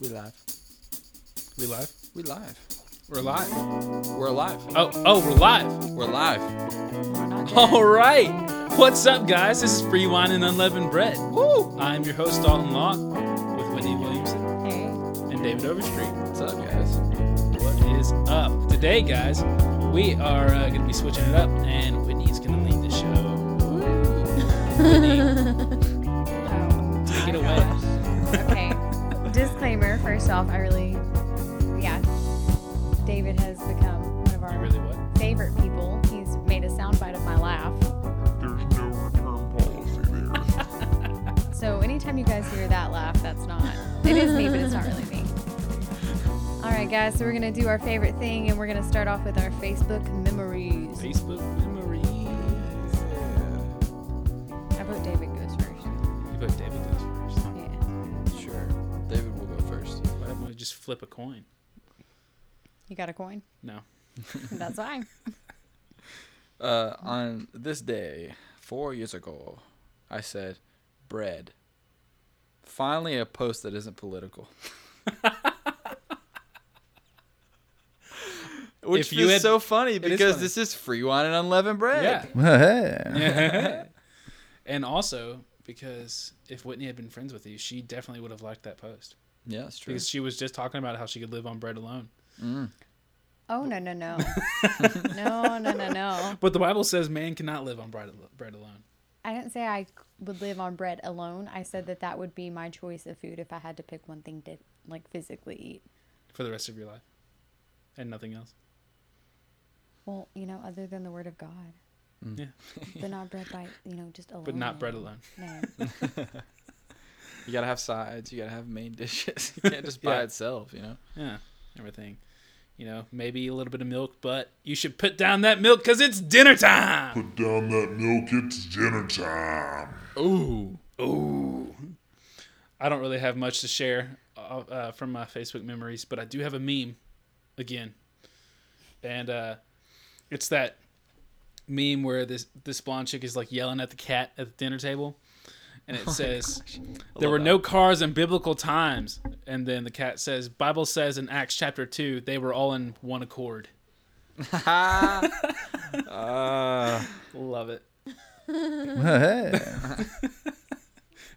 We live. We live? We live. We're live. We're alive. Oh, oh, we're live. We're live. We're not dead. All right. What's up, guys? This is Free Wine and Unleavened Bread. Woo! I'm your host, Dalton Locke, with Whitney Williamson Hey. and David Overstreet. What's up, guys? What is up? Today, guys, we are uh, going to be switching it up, and Whitney's going to lead the show. Whitney, Disclaimer. First off, I really, yeah, David has become one of our really favorite people. He's made a soundbite of my laugh. There's no return policy there. So anytime you guys hear that laugh, that's not. It is me, but it's not really me. All right, guys. So we're gonna do our favorite thing, and we're gonna start off with our Facebook memories. Facebook memories. Flip a coin? You got a coin? No. That's fine. Uh, on this day, four years ago, I said, bread. Finally, a post that isn't political. Which If is had- so funny is because funny. this is free wine and unleavened bread. Yeah. and also because if Whitney had been friends with you, she definitely would have liked that post Yeah, that's true. because she was just talking about how she could live on bread alone. Mm. Oh no no no no no no no. But the Bible says man cannot live on bread, bread alone. I didn't say I would live on bread alone. I said that that would be my choice of food if I had to pick one thing to like physically eat. for the rest of your life and nothing else. Well, you know, other than the word of God, Yeah, but not bread by you know just alone. but not bread alone. No. You gotta have sides. You gotta have main dishes. You can't just by Yeah. itself. You know. Yeah, everything. You know, maybe a little bit of milk, but you should put down that milk because it's dinner time. Put down that milk, it's dinner time. Ooh. Ooh. I don't really have much to share uh, uh, from my Facebook memories, but I do have a meme again. And uh, it's that meme where this this blonde chick is like yelling at the cat at the dinner table. And it says, There were that. no cars in biblical times. And then the cat says, Bible says in Acts chapter 2, they were all in one accord. uh, Love it.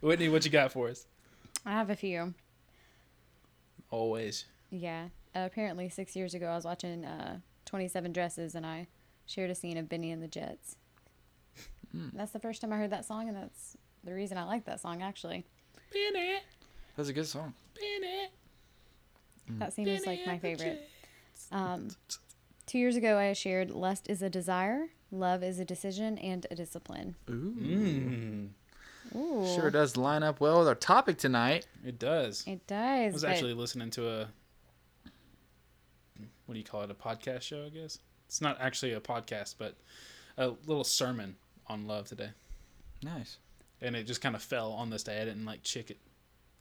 Whitney, what you got for us? I have a few. Always. Yeah. Uh, apparently, six years ago, I was watching uh, Twenty Seven Dresses, and I shared a scene of Bennie and the Jets. That's the first time I heard that song, and that's the reason I like that song. Actually, Benny, that's a good song. Benny. that scene was like my favorite. Um, two years ago, I shared "Lust is a desire, love is a decision, and a discipline." Ooh. Mm, Ooh, Sure does line up well with our topic tonight. it does. It does. I does. was but- actually listening to a what do you call it? A podcast show, I guess. It's not actually a podcast, but a little sermon on love today, Nice. And it just kind of fell on this day. I didn't like chick it,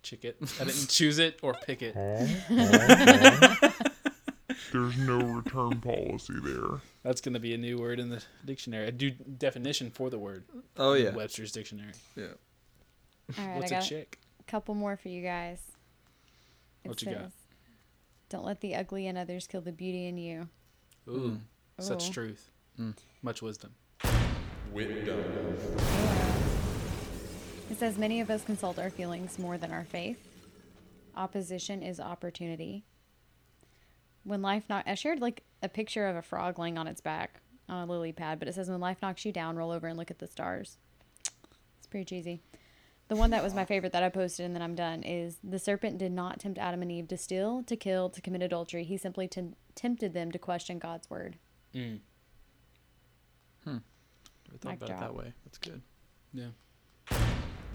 chick it. I didn't choose it or pick it. There's no return policy there. That's going to be a new word in the dictionary. A do definition for the word. Oh yeah. Webster's dictionary. Yeah. All right, What's I a got a chick? couple more for you guys. It What you got? Don't let the ugly in others kill the beauty in you. Ooh, such Ooh. truth. Mm. Much wisdom. It says many of us consult our feelings more than our faith. Opposition is opportunity. When life knock, I shared like a picture of a frog laying on its back on a lily pad, but it says when life knocks you down, roll over and look at the stars. It's pretty cheesy. The one that was my favorite that I posted and then I'm done is the serpent did not tempt Adam and Eve to steal, to kill, to commit adultery. He simply tem- tempted them to question God's word. Mm. Never thought Mic about it that way. That's good. Yeah.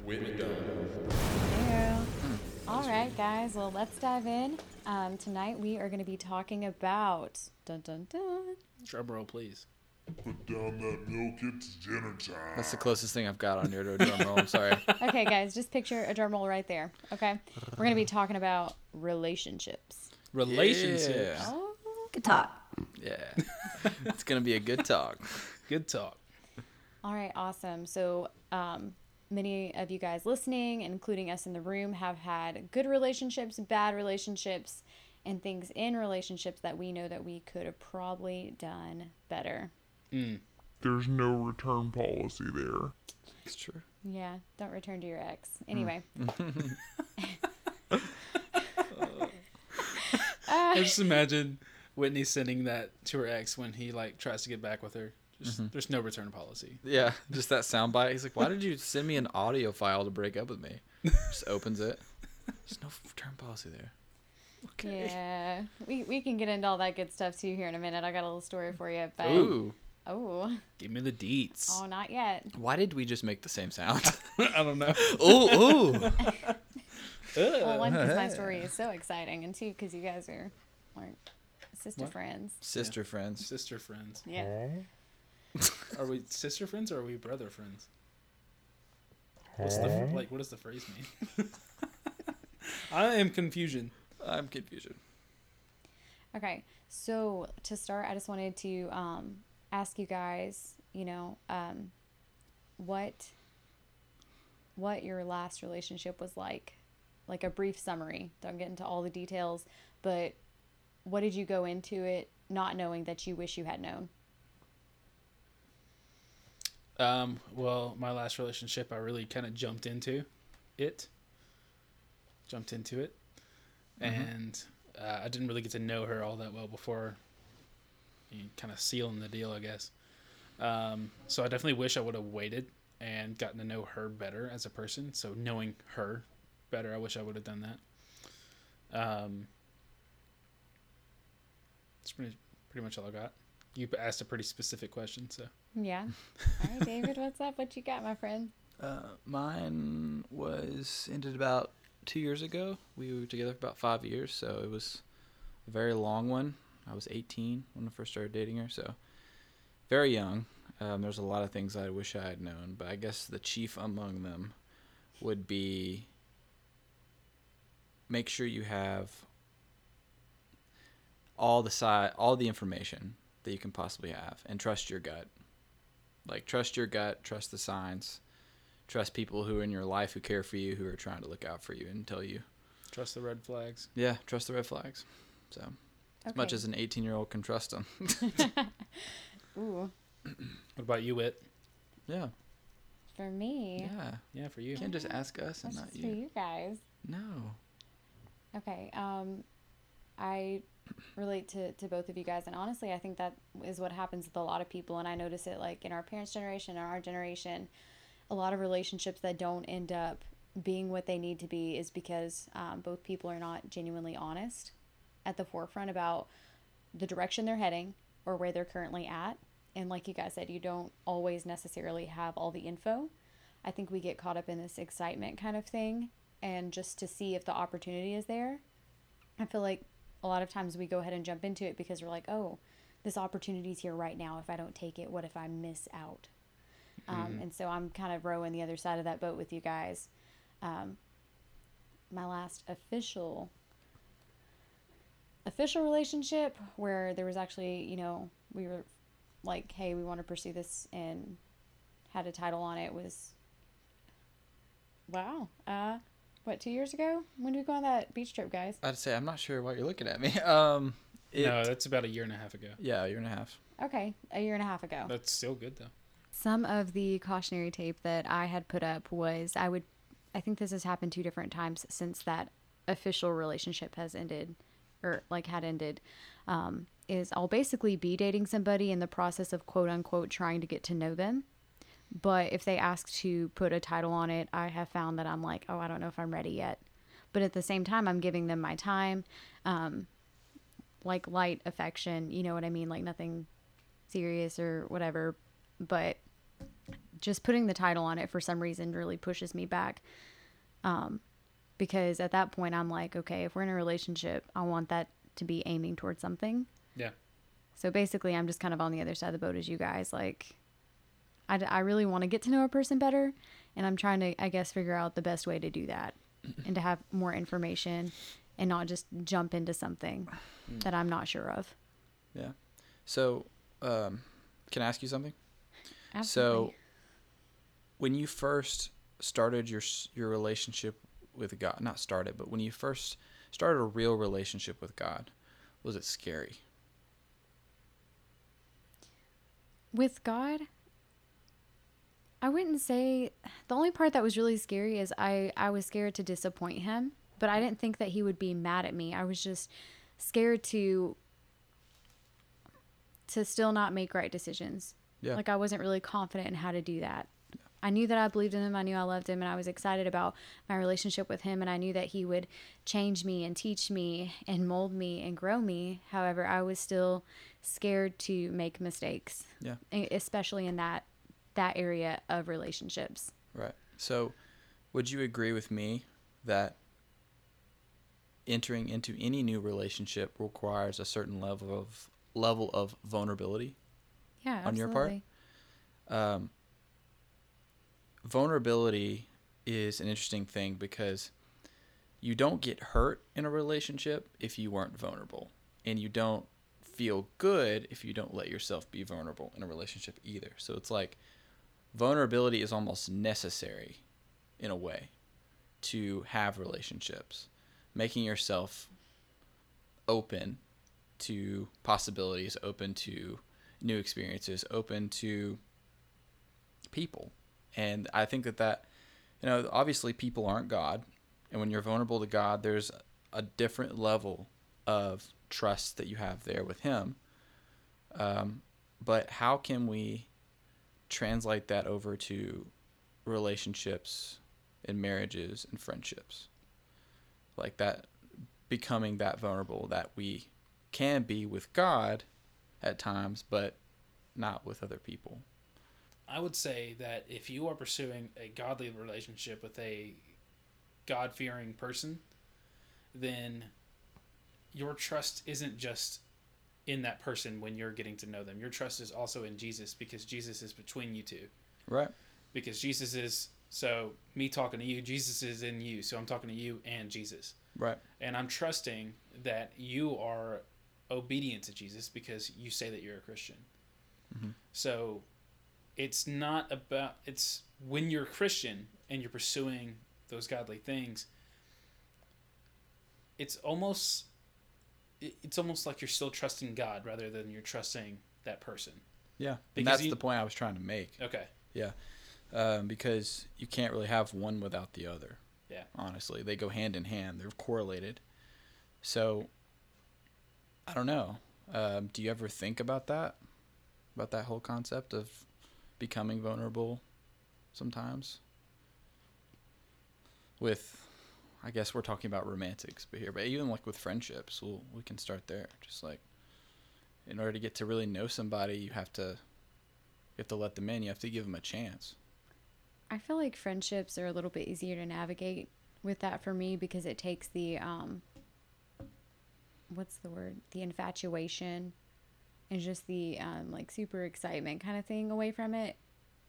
Yeah. All right, guys. Well, let's dive in. Um, tonight we are going to be talking about dun dun dun. Drum roll, please. Put down that milk, it's dinner time. That's the closest thing I've got on here to a drum roll. I'm sorry. Okay, guys, just picture a drum roll right there. Okay, we're going to be talking about relationships. Relationships. Yeah. Oh, good talk. Yeah. it's gonna be a good talk. Good talk. All right, awesome. So, um, many of you guys listening, including us in the room, have had good relationships, bad relationships, and things in relationships that we know that we could have probably done better. Mm. There's no return policy there. It's true. Yeah, don't return to your ex. Anyway. I just imagine Whitney sending that to her ex when he like tries to get back with her. Just mm-hmm. there's no return policy. Yeah, just that soundbite. He's like, "Why did you send me an audio file to break up with me?" Just opens it. There's no return policy there. Okay. Yeah, we, we can get into all that good stuff too here in a minute. I got a little story for you, but Ooh, oh, Give me the deets. oh, not yet. why did we just make the same sound? I don't know. ooh, ooh. Well, one because my story is so exciting, and two because you guys are like sister What? friends. Sister friends. Sister friends. Yeah. Are we sister friends or are we brother friends? What's the fr- like? What does the phrase mean? I am confusion. I'm confusion. Okay, so to start, I just wanted to um, ask you guys, you know, um, what what your last relationship was like, like a brief summary. Don't get into all the details, but what did you go into it not knowing that you wish you had known? Um, well, my last relationship, I really kind of jumped into it. Jumped into it, and uh, I didn't really get to know her all that well before. Kind of sealing the deal, I guess. Um, so I definitely wish I would have waited and gotten to know her better as a person. So knowing her better, I wish I would have done that. Um, that's pretty pretty much all I got. You asked a pretty specific question, so. Yeah. All right, David, what's up? What you got, my friend? Uh, mine was ended about two years ago. We were together for about five years, so it was a very long one. I was 18 when I first started dating her, so very young. Um, there's a lot of things I wish I had known, but I guess the chief among them would be make sure you have all the side, all the information that you can possibly have, and trust your gut. Like trust your gut, trust the signs, trust people who are in your life who care for you, who are trying to look out for you and tell you. Trust the red flags. Yeah, trust the red flags. So as much as an 18 year old can trust them. Ooh, What about you, Wit? yeah, for me, yeah. Yeah, for you. You can't just ask us and that's not just for you. you guys. No. Okay. Um, I relate to, to both of you guys, and honestly, I think that is what happens with a lot of people, and I notice it like in our parents' generation, in our generation, a lot of relationships that don't end up being what they need to be is because um, both people are not genuinely honest at the forefront about the direction they're heading or where they're currently at. And like you guys said, you don't always necessarily have all the info. I think we get caught up in this excitement kind of thing and just to see if the opportunity is there. I feel like a lot of times we go ahead and jump into it because we're like, oh, this opportunity's here right now. If I don't take it, what if I miss out? Um, and so I'm kind of rowing the other side of that boat with you guys. Um, my last official official relationship where there was actually, you know, we were like, hey, we want to pursue this and had a title on it was wow. Uh what, two years ago? When did we go on that beach trip, guys? I'd say I'm not sure why you're looking at me. Um, it, no, that's about a year and a half ago. yeah, a year and a half. Okay, a year and a half ago. That's still good though. Some of the cautionary tape that I had put up was I would, I think this has happened two different times since that official relationship has ended, or like had ended. Um, is I'll basically be dating somebody in the process of quote unquote trying to get to know them. But if they ask to put a title on it, I have found that I'm like, oh, I don't know if I'm ready yet. But at the same time, I'm giving them my time, um, like light affection. You know what I mean? Like nothing serious or whatever. But just putting the title on it for some reason really pushes me back. Um, because at that point, I'm like, okay, if we're in a relationship, I want that to be aiming towards something. Yeah. So basically, I'm just kind of on the other side of the boat as you guys. Like, I, I really want to get to know a person better, and I'm trying to, I guess, figure out the best way to do that and to have more information and not just jump into something that I'm not sure of. Yeah. So, um, can I ask you something? Absolutely. So, when you first started your your relationship with God, not started, but when you first started a real relationship with God, was it scary? With God, I wouldn't say the only part that was really scary is I I was scared to disappoint him, but I didn't think that he would be mad at me. I was just scared to to still not make right decisions. Yeah. Like I wasn't really confident in how to do that. I knew that I believed in him, I knew I loved him, and I was excited about my relationship with him, and I knew that he would change me and teach me and mold me and grow me. However, I was still scared to make mistakes Yeah. especially in that that area of relationships. Right. So, would you agree with me that entering into any new relationship requires a certain level of level of vulnerability? Yeah, On your part? Um, vulnerability is an interesting thing because you don't get hurt in a relationship if you weren't vulnerable, and you don't feel good if you don't let yourself be vulnerable in a relationship either. So it's like vulnerability is almost necessary in a way to have relationships, making yourself open to possibilities, open to new experiences, open to people. And I think that that, you know, obviously people aren't God. And when you're vulnerable to God, there's a different level of trust that you have there with Him. Um, but how can we translate that over to relationships and marriages and friendships? Like that, becoming that vulnerable that we can be with God at times, but not with other people. I would say that if you are pursuing a godly relationship with a God fearing person, then your trust isn't just in that person when you're getting to know them. Your trust is also in Jesus because Jesus is between you two. Right. Because Jesus is, so me talking to you, Jesus is in you. So I'm talking to you and Jesus. Right. And I'm trusting that you are obedient to Jesus because you say that you're a Christian. Mhm. So it's not about, it's when you're a Christian and you're pursuing those godly things, it's almost, it's almost like you're still trusting God rather than you're trusting that person. Yeah. And that's you- the point I was trying to make. Okay. Yeah, um, because you can't really have one without the other. Yeah. Honestly, they go hand in hand. They're correlated. So, I don't know. Um, do you ever think about that? About that whole concept of becoming vulnerable sometimes? With, I guess we're talking about romantics, but here, but even like with friendships, we'll, we can start there. Just like, in order to get to really know somebody, you have to, you have to let them in. You have to give them a chance. I feel like friendships are a little bit easier to navigate with that for me because it takes the um what's the word? The infatuation and just the um like super excitement kind of thing away from it.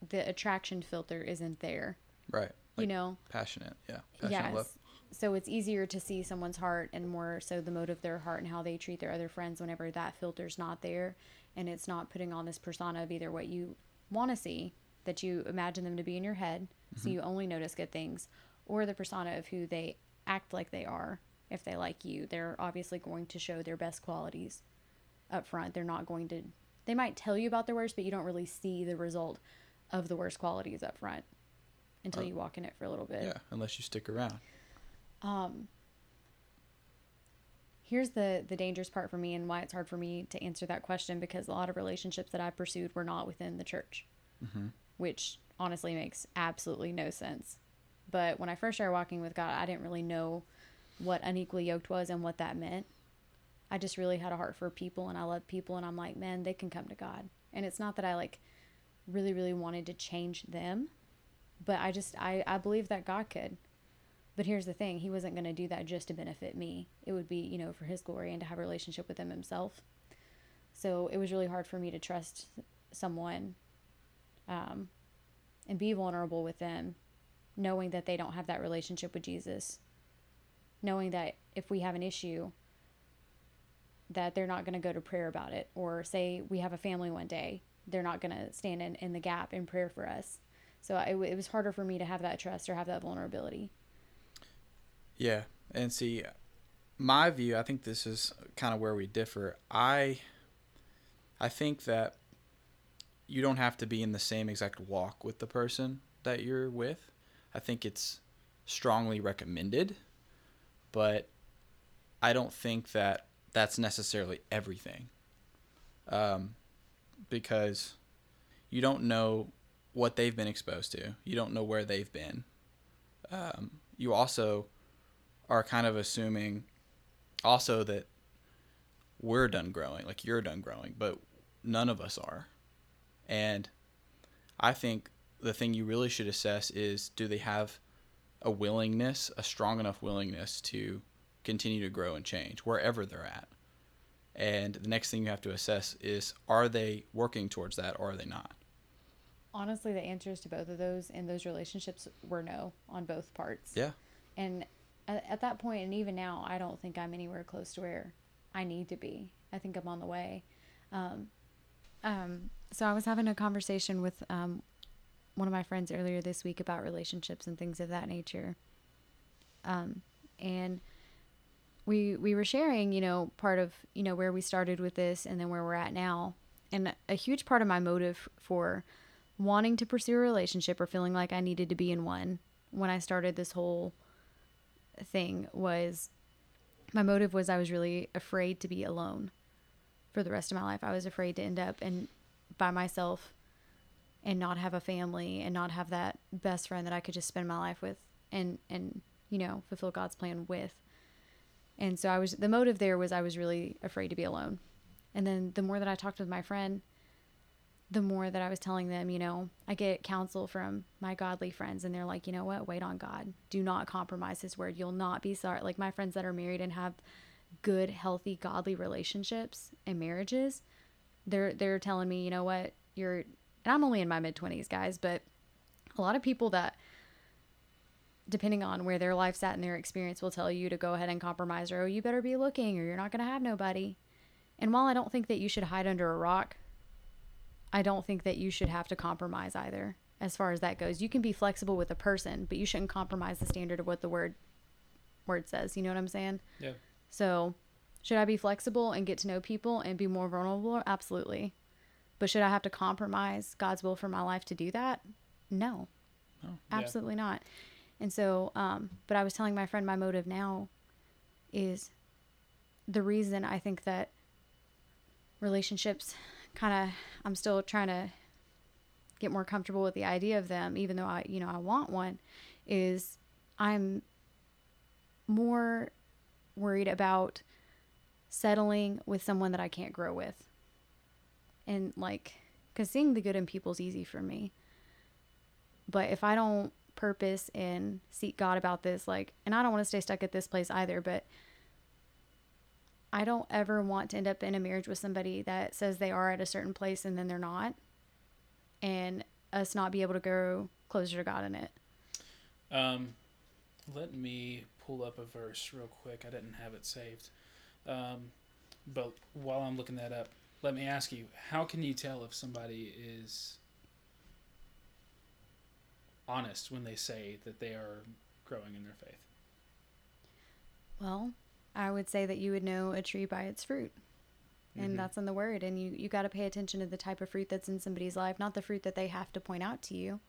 The attraction filter isn't there. Right. you know? passionate. Yeah. Passionate Yes. love. So it's easier to see someone's heart and more so the mode of their heart and how they treat their other friends whenever that filter's not there and it's not putting on this persona of either what you want to see that you imagine them to be in your head so mm-hmm. you only notice good things or the persona of who they act like they are if they like you they're obviously going to show their best qualities up front they're not going to they might tell you about their worst but you don't really see the result of the worst qualities up front until Oh. you walk in it for a little bit Yeah. Unless you stick around. Um here's the the dangerous part for me and why it's hard for me to answer that question because a lot of relationships that i pursued were not within the church Mhm. which honestly makes absolutely no sense. But when i first started walking with god i didn't really know what unequally yoked was and what that meant. I just really had a heart for people and i love people and i'm like man they can come to god. And it's not that i like really really wanted to change them but i just i i believe that god could but here's the thing he wasn't going to do that just to benefit me. It would be, you know, for his glory and to have a relationship with him himself. So it was really hard for me to trust someone um, and be vulnerable with them, knowing that they don't have that relationship with Jesus. Knowing that if we have an issue, that they're not going to go to prayer about it. Or say we have a family one day, they're not going to stand in, in the gap in prayer for us. So it was harder for me to have that trust or have that vulnerability. Yeah, and see, my view. I think this is kind of where we differ. I, I think that you don't have to be in the same exact walk with the person that you're with. I think it's strongly recommended, but I don't think that that's necessarily everything. Um, because you don't know what they've been exposed to. You don't know where they've been. Um, you also are kind of assuming also that we're done growing, like you're done growing, but none of us are. And I think the thing you really should assess is do they have a willingness, a strong enough willingness to continue to grow and change wherever they're at. And the next thing you have to assess is are they working towards that or are they not? Honestly, the answers to both of those in those relationships were no on both parts. Yeah. And at, at that point, and even now, I don't think I'm anywhere close to where I need to be. I think I'm on the way. Um, um, so I was having a conversation with um, one of my friends earlier this week about relationships and things of that nature. Um, and we we were sharing, you know, part of you know where we started with this and then where we're at now. And a huge part of my motive for wanting to pursue a relationship or feeling like I needed to be in one when I started this whole thing was my motive was I was really afraid to be alone for the rest of my life. I was afraid to end up and by myself and not have a family and not have that best friend that I could just spend my life with and and you know fulfill God's plan with. And so I was the motive there was I was really afraid to be alone. And then the more that I talked with my friend, the more that I was telling them, you know, I get counsel from my godly friends and they're like, you know what, wait on God. Do not compromise his word. You'll not be sorry. Like my friends that are married and have good, healthy, godly relationships and marriages, they're they're telling me, you know what, you're and I'm only in my mid twenties, guys, but a lot of people that depending on where their life's at and their experience will tell you to go ahead and compromise or oh you better be looking or you're not gonna have nobody. And while I don't think that you should hide under a rock, I don't think that you should have to compromise either as far as that goes. You can be flexible with a person, but you shouldn't compromise the standard of what the word word says. You know what I'm saying? Yeah. So, should I be flexible and get to know people and be more vulnerable? Absolutely. But should I have to compromise God's will for my life to do that? No. No. Yeah. Absolutely not. And so, um, but I was telling my friend my motive now is the reason I think that relationships kind of, I'm still trying to get more comfortable with the idea of them, even though I, you know, I want one, is I'm more worried about settling with someone that I can't grow with. And like, because seeing the good in people is easy for me. But if I don't purpose and seek God about this, like, and I don't want to stay stuck at this place either, but I don't ever want to end up in a marriage with somebody that says they are at a certain place and then they're not. And us not be able to go closer to God in it. Um, let me pull up a verse real quick. I didn't have it saved. Um, but while I'm looking that up, let me ask you how can you tell if somebody is honest when they say that they are growing in their faith? Well, I would say that you would know a tree by its fruit. And Mhm. that's in the word. And you, you got to pay attention to the type of fruit that's in somebody's life, not the fruit that they have to point out to you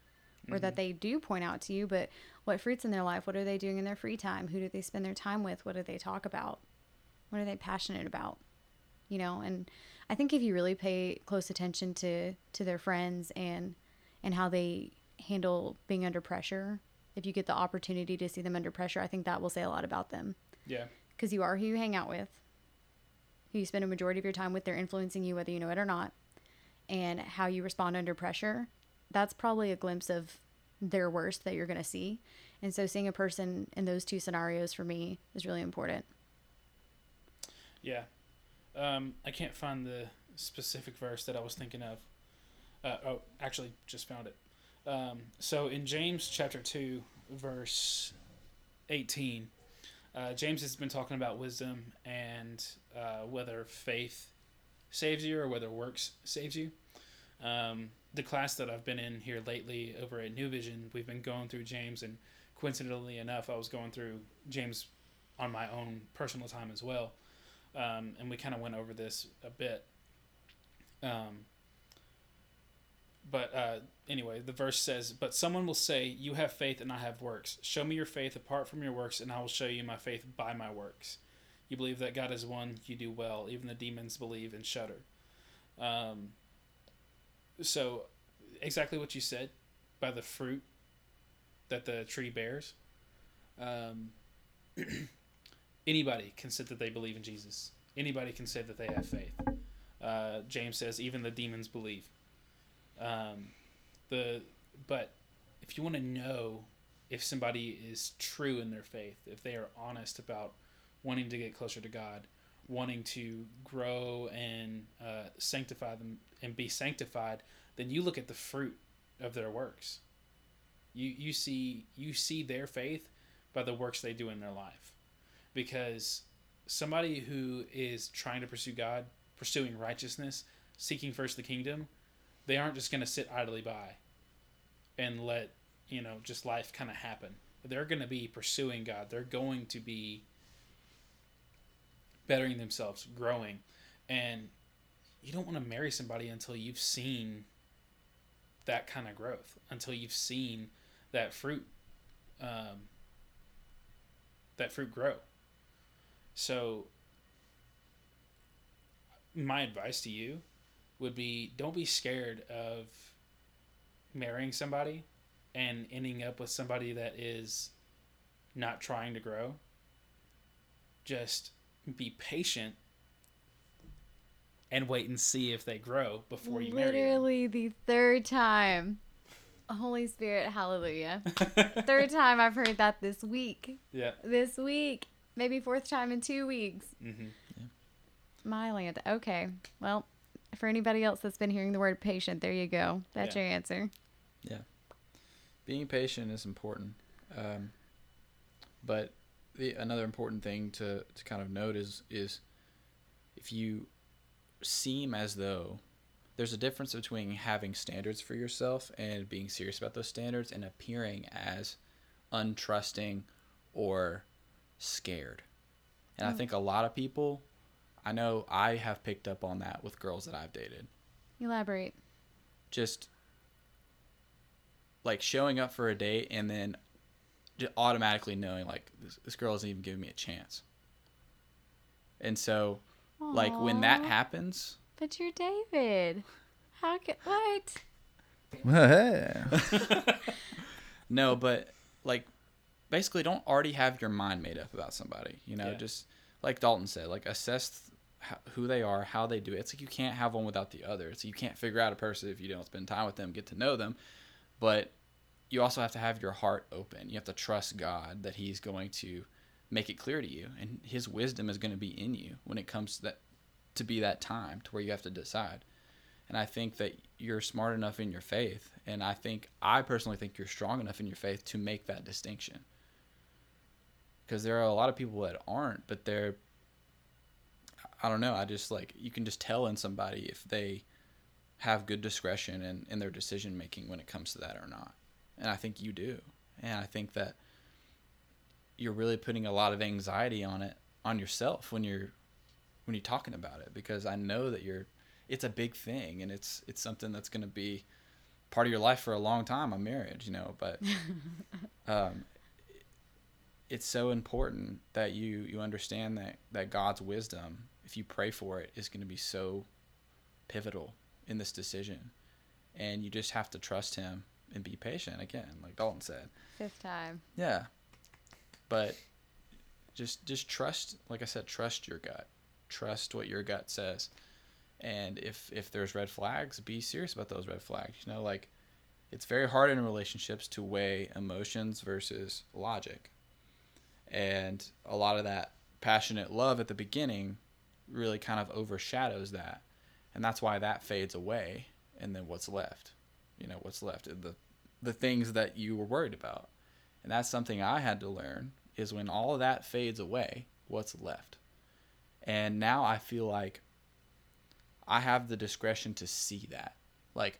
or that they do point out to you, but what fruits in their life? What are they doing in their free time? Who do they spend their time with? What do they talk about? What are they passionate about? You know, and I think if you really pay close attention to to their friends and and how they handle being under pressure, if you get the opportunity to see them under pressure, I think that will say a lot about them Yeah. Because you are who you hang out with, who you spend a majority of your time with. They're influencing you whether you know it or not, and how you respond under pressure. That's probably a glimpse of their worst that you're going to see. And so, seeing a person in those two scenarios for me is really important. Yeah. Um, I can't find the specific verse that I was thinking of. Uh, oh, actually, just found it. Um, so in James chapter 2, verse 18, uh, James has been talking about wisdom and uh, whether faith saves you or whether works saves you. Um, the class that I've been in here lately over at New Vision, we've been going through James, and coincidentally enough, I was going through James on my own personal time as well, um, and we kind of went over this a bit. Um, but uh, anyway, the verse says, "But someone will say, You have faith, and I have works. Show me your faith apart from your works, and I will show you my faith by my works. You believe that God is one, you do well. Even the demons believe and shudder." Um, so, exactly what you said, by the fruit that the tree bears. Um, anybody can say that they believe in Jesus. Anybody can say that they have faith. Uh, James says, even the demons believe. Um, the but if you want to know if somebody is true in their faith, if they are honest about wanting to get closer to God, wanting to grow and uh, sanctify them and be sanctified, then you look at the fruit of their works. You you see you see their faith by the works they do in their life, because somebody who is trying to pursue God, pursuing righteousness, seeking first the kingdom, they aren't just going to sit idly by and let you know just life kind of happen. They're going to be pursuing god. They're going to be bettering themselves growing. And you don't want to marry somebody until you've seen that kind of growth until you've seen that fruit um, that fruit grow. So my advice to you would be don't be scared of marrying somebody and ending up with somebody that is not trying to grow. Just be patient and wait and see if they grow before you marry. Literally the third time. Holy Spirit, hallelujah. third time I've heard that this week. Yeah. This week. Maybe fourth time in two weeks. Mm-hmm. Yeah. My land. Okay. Well, for anybody else that's been hearing the word patient, there you go. That's Yeah. your answer. Yeah. Being patient is important. Um, but the another important thing to, to kind of note is is if you seem as though there's a difference between having standards for yourself and being serious about those standards and appearing as untrusting or scared. And I think a lot of people I know I have picked up on that with girls that I've dated Elaborate. just like showing up for a date and then just automatically knowing like this, this girl isn't even giving me a chance. And so like when that happens, But you're David. How could what? no, but like basically don't already have your mind made up about somebody, you know, Yeah. just like Dalton said, like assess who they are, how they do it. It's like you can't have one without the other. So you can't figure out a person if you don't spend time with them, get to know them. But you also have to have your heart open. You have to trust God that He's going to make it clear to you, and His wisdom is going to be in you when it comes to that to be that time to where you have to decide. And I think that you're smart enough in your faith, and I think I personally think you're strong enough in your faith to make that distinction. Because there are a lot of people that aren't, but they're I don't know. I just like you can just tell in somebody if they have good discretion in, in their decision making when it comes to that or not. And I think you do. And I think that you're really putting a lot of anxiety on it on yourself when you're when you're talking about it because I know that you're it's a big thing and it's it's something that's going to be part of your life for a long time a marriage you know but um it's so important that you you understand that that God's wisdom if you pray for it, is going to be so pivotal in this decision. And you just have to trust him and be patient again like Dalton said. Fifth time. yeah. But just just trust like I said trust your gut. Trust what your gut says. And if if there's red flags be serious about those red flags you know like it's very hard in relationships to weigh emotions versus logic. And a lot of that passionate love at the beginning really kind of overshadows that. And that's why that fades away and then what's left? You know what's left? The the things that you were worried about. And that's something i had to learn is when all of that fades away what's left? And now i feel like i have the discretion to see that. Like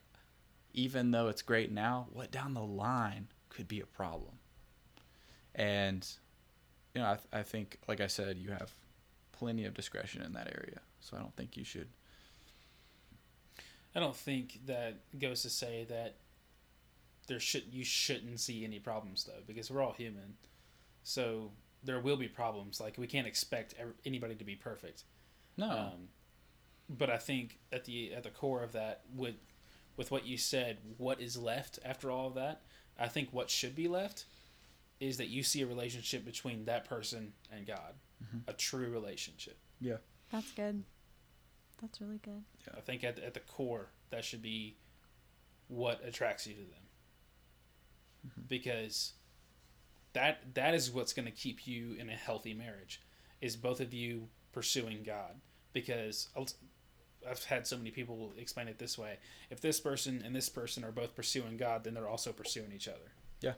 even though it's great now, what down the line could be a problem. And you know, I, th- I think, like I said, you have plenty of discretion in that area. So I don't think you should. I don't think that goes to say that there should you shouldn't see any problems though, because we're all human. So there will be problems. Like we can't expect anybody to be perfect. No. Um, but I think at the at the core of that, with with what you said, what is left after all of that? I think what should be left is that you see a relationship between that person and God, Mm-hmm. a true relationship. yeah. That's good. That's really good. I think at at the core that should be what attracts you to them, mm-hmm. because that that is what's going to keep you in a healthy marriage, is both of you pursuing God. Because I'll- I've had so many people explain it this way: if this person and this person are both pursuing God, then they're also pursuing each other. Yeah.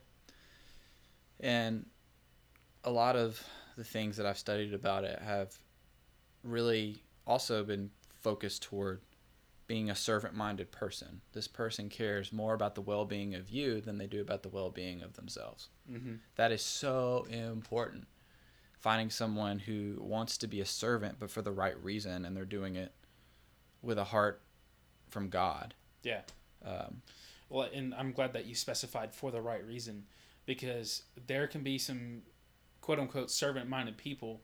And a lot of the things that I've studied about it have really also been focused toward being a servant minded person. This person cares more about the well being of you than they do about the well being of themselves. Mm-hmm. That is so important. Finding someone who wants to be a servant, but for the right reason, and they're doing it with a heart from God. Yeah. Um, Well, and I'm glad that you specified for the right reason, because there can be some quote unquote servant minded people,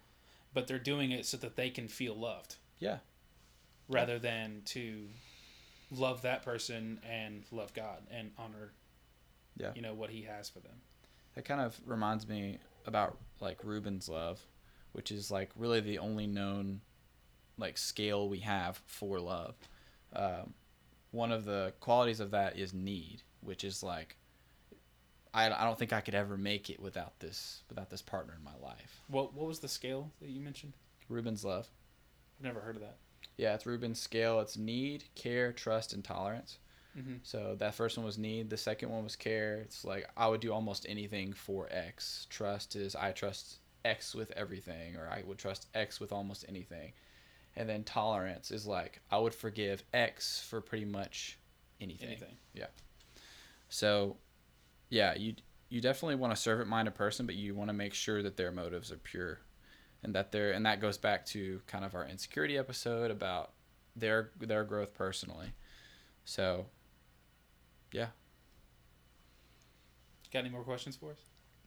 but they're doing it so that they can feel loved yeah, rather than to love that person and love God and honor yeah. you know what he has for them. That kind of reminds me about like Rubin's love, which is like really the only known like scale we have for love. Um, one of the qualities of that is need, which is like I, I don't think I could ever make it without this without this partner in my life. What what was the scale that you mentioned? Rubin's love. I've never heard of that. Yeah, it's Rubin's scale. It's need, care, trust, and tolerance. Mm-hmm. So that first one was need. The second one was care. It's like I would do almost anything for X. Trust is I trust X with everything, or I would trust X with almost anything. And then tolerance is like I would forgive X for pretty much anything. Anything. Yeah. So, yeah, you you definitely want a servant minded person, but you want to make sure that their motives are pure, and that they're and that goes back to kind of our insecurity episode about their their growth personally. So, yeah, Got any more questions for us?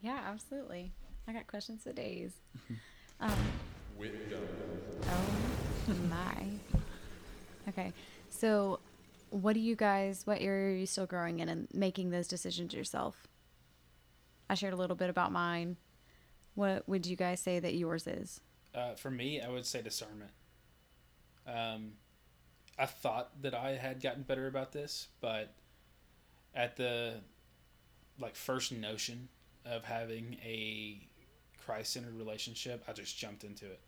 Yeah, absolutely. I got questions for days. Um, oh my. Okay, so what do you guys? What area are you still growing in and making those decisions yourself? I shared a little bit about mine. What would you guys say that yours is? Uh, for me, I would say discernment. Um, I thought that I had gotten better about this, but at the like first notion of having a Christ-centered relationship, I just jumped into it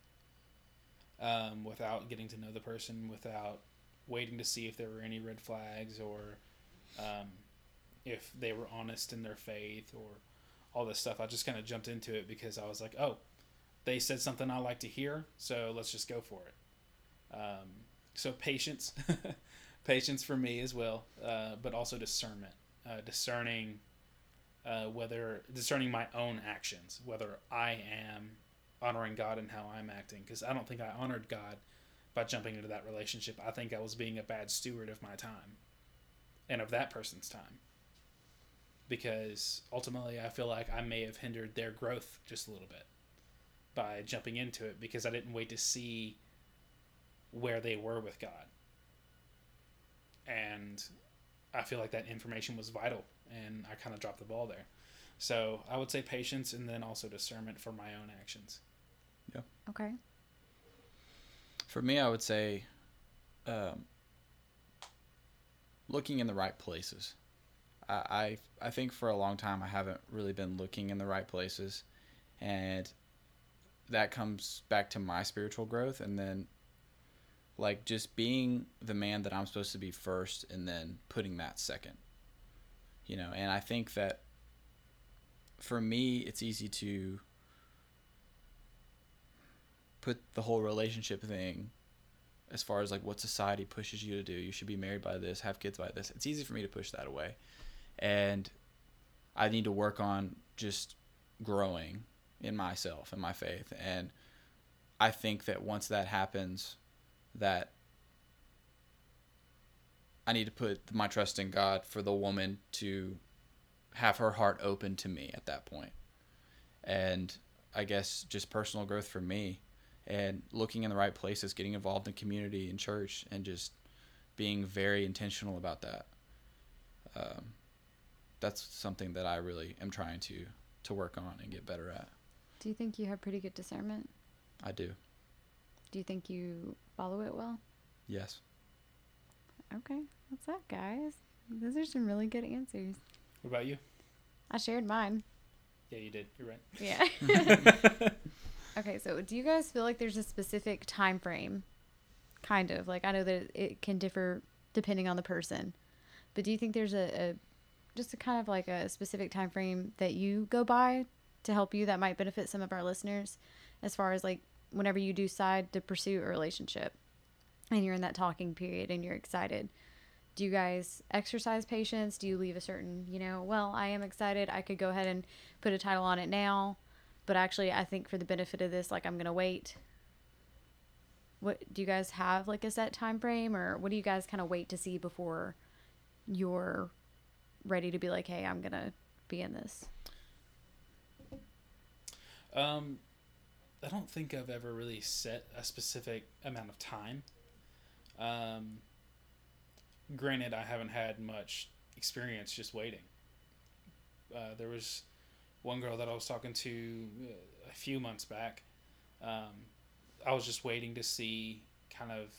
um, without getting to know the person, without waiting to see if there were any red flags or um, if they were honest in their faith or all this stuff. I just kind of jumped into it because I was like, oh, they said something I like to hear, so let's just go for it. Um, so patience, patience for me as well, uh, but also discernment, uh, discerning uh, whether discerning my own actions, whether I am honoring God and how I'm acting, because I don't think I honored God by jumping into that relationship. I think I was being a bad steward of my time and of that person's time. Because ultimately, I feel like I may have hindered their growth just a little bit by jumping into it because I didn't wait to see where they were with God. And I feel like that information was vital, and I kind of dropped the ball there. So I would say patience and then also discernment for my own actions. Yeah. Okay. For me, I would say um, looking in the right places. I, I I think for a long time I haven't really been looking in the right places, and that comes back to my spiritual growth, and then like just being the man that I'm supposed to be first, and then putting that second. You know, and I think that for me, it's easy to put the whole relationship thing as far as like what society pushes you to do. You should be married by this, have kids by this. It's easy for me to push that away. And I need to work on just growing in myself and my faith. And I think that once that happens, that I need to put my trust in God for the woman to have her heart open to me at that point. And I guess just personal growth for me and looking in the right places, getting involved in community and church, and just being very intentional about that. Um, that's something that I really am trying to to work on and get better at. Do you think you have pretty good discernment? I do. Do you think you follow it well? Yes. Okay. What's up, guys? Those are some really good answers. What about you? I shared mine. Yeah, you did. You're right. Yeah. okay, so do you guys feel like there's a specific time frame? Kind of. Like I know that it can differ depending on the person. But do you think there's a, a just a kind of like a specific time frame that you go by to help you that might benefit some of our listeners as far as like whenever you do decide to pursue a relationship and you're in that talking period and you're excited do you guys exercise patience do you leave a certain you know well i am excited i could go ahead and put a title on it now but actually i think for the benefit of this like i'm gonna wait what do you guys have like a set time frame or what do you guys kind of wait to see before you're ready to be like hey i'm gonna be in this Um, I don't think I've ever really set a specific amount of time. Um, granted, I haven't had much experience just waiting. Uh, there was one girl that I was talking to uh, a few months back. Um, I was just waiting to see kind of,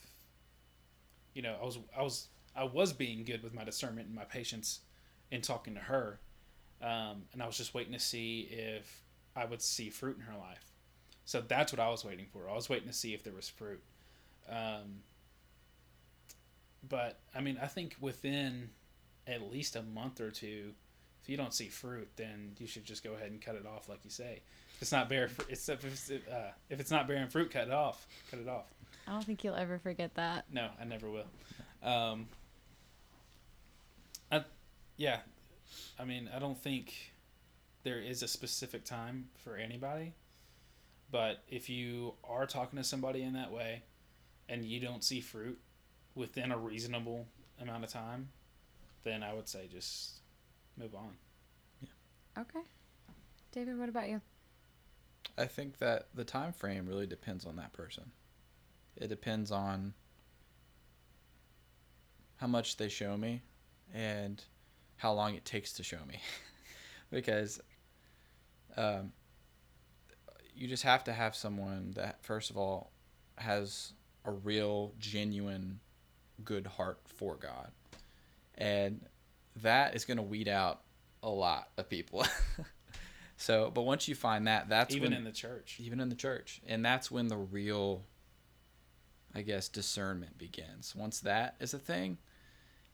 you know, I was I was I was being good with my discernment and my patience in talking to her, um, and I was just waiting to see if I would see fruit in her life. So that's what I was waiting for. I was waiting to see if there was fruit. Um, but I mean, I think within at least a month or two, you don't see fruit, then you should just go ahead and cut it off, like you say. If it's not bear, fr- it's, if it's uh, if it's not bearing fruit, cut it off. Cut it off. i don't think you'll ever forget that No, I never will. Um, I, yeah, I mean, I don't think there is a specific time for anybody, but if you are talking to somebody in that way, and you don't see fruit within a reasonable amount of time, then I would say just move on. okay david what about you I think that the time frame really depends on that person. It depends on how much they show me and how long it takes to show me. because um, you just have to have someone that, first of all, has a real, genuine, good heart for God. And that is going to weed out a lot of people. so, but once you find that, that's Even when, in the church. even in the church. And that's when the real i guess discernment begins. Once that is a thing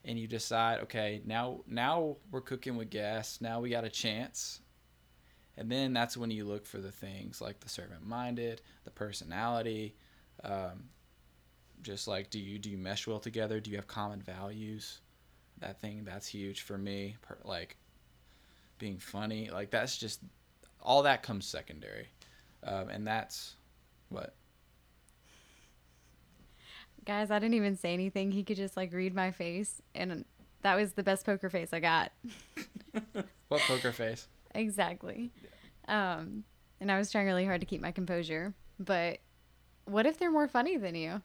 and you decide okay now now we're cooking with gas now we got a chance. And then that's when you look for the things like the servant minded the personality um, just like do you do you mesh well together? Do you have common values that thing that's huge for me like being funny like that's just all that comes secondary. Um, and that's what guys i didn't even say anything. He could just like read my face and that was the best poker face i got. What poker face? Exactly. Um and i was trying really hard to keep my composure but what if they're more funny than you?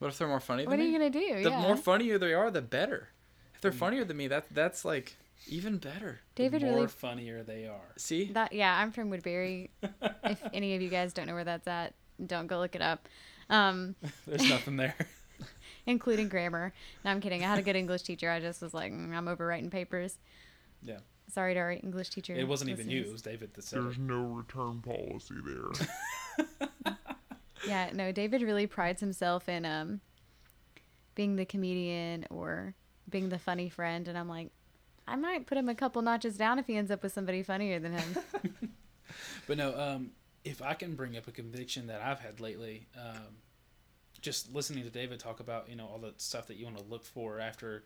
What if they're more funny what are you me gonna do? The yeah. more funnier they are the better if they're funnier than me that that's like even better david the more really funnier they are. see that yeah i'm from woodbury if any of you guys don't know where that's at don't go look it up um There's nothing there. including grammar no i'm kidding i had a good english teacher i just was like mm, i'm overwriting papers Yeah. sorry to our english teacher It wasn't even you. It was David that said it. There's no return policy there. Yeah, no, David really prides himself in um being the comedian or being the funny friend and I'm like I might put him a couple notches down if he ends up with somebody funnier than him. But no, um, if I can bring up a conviction that I've had lately, um, just listening to David talk about you know all the stuff that you want to look for after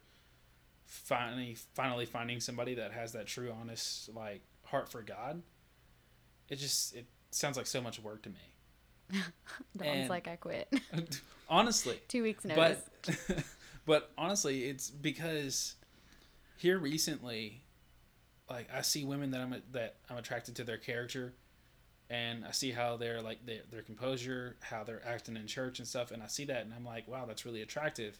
finally finally finding somebody that has that true honest like heart for God. It just it sounds like so much work to me. And- like, I quit. Honestly, Two weeks notice. but but honestly, it's because here recently, like I see women that I'm that I'm attracted to their character, and I see how they're like their their composure, how they're acting in church and stuff, and I see that, and I'm like, wow, that's really attractive.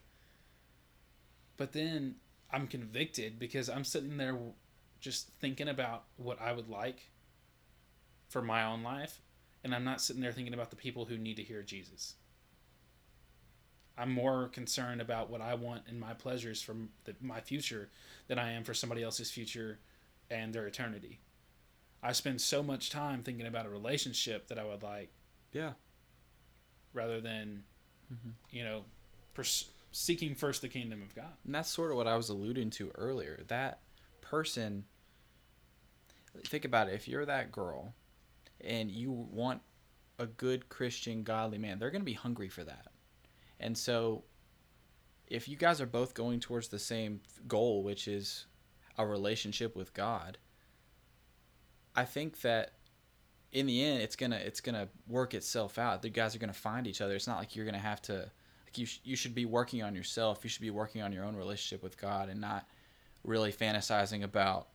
But then I'm convicted because I'm sitting there just thinking about what I would like for my own life, and I'm not sitting there thinking about the people who need to hear Jesus. I'm more concerned about what I want and my pleasures from the, my future than I am for somebody else's future and their eternity. I spend so much time thinking about a relationship that I would like Yeah. rather than, Mhm. you know, pers- seeking first the kingdom of God. And that's sort of what I was alluding to earlier. That person, think about it. If you're that girl and you want a good Christian, godly man, they're going to be hungry for that. And so, if you guys are both going towards the same goal, which is a relationship with God, I think that in the end, it's gonna it's gonna work itself out. The guys are gonna find each other. It's not like you're gonna have to like you sh- you should be working on yourself. You should be working on your own relationship with God and not really fantasizing about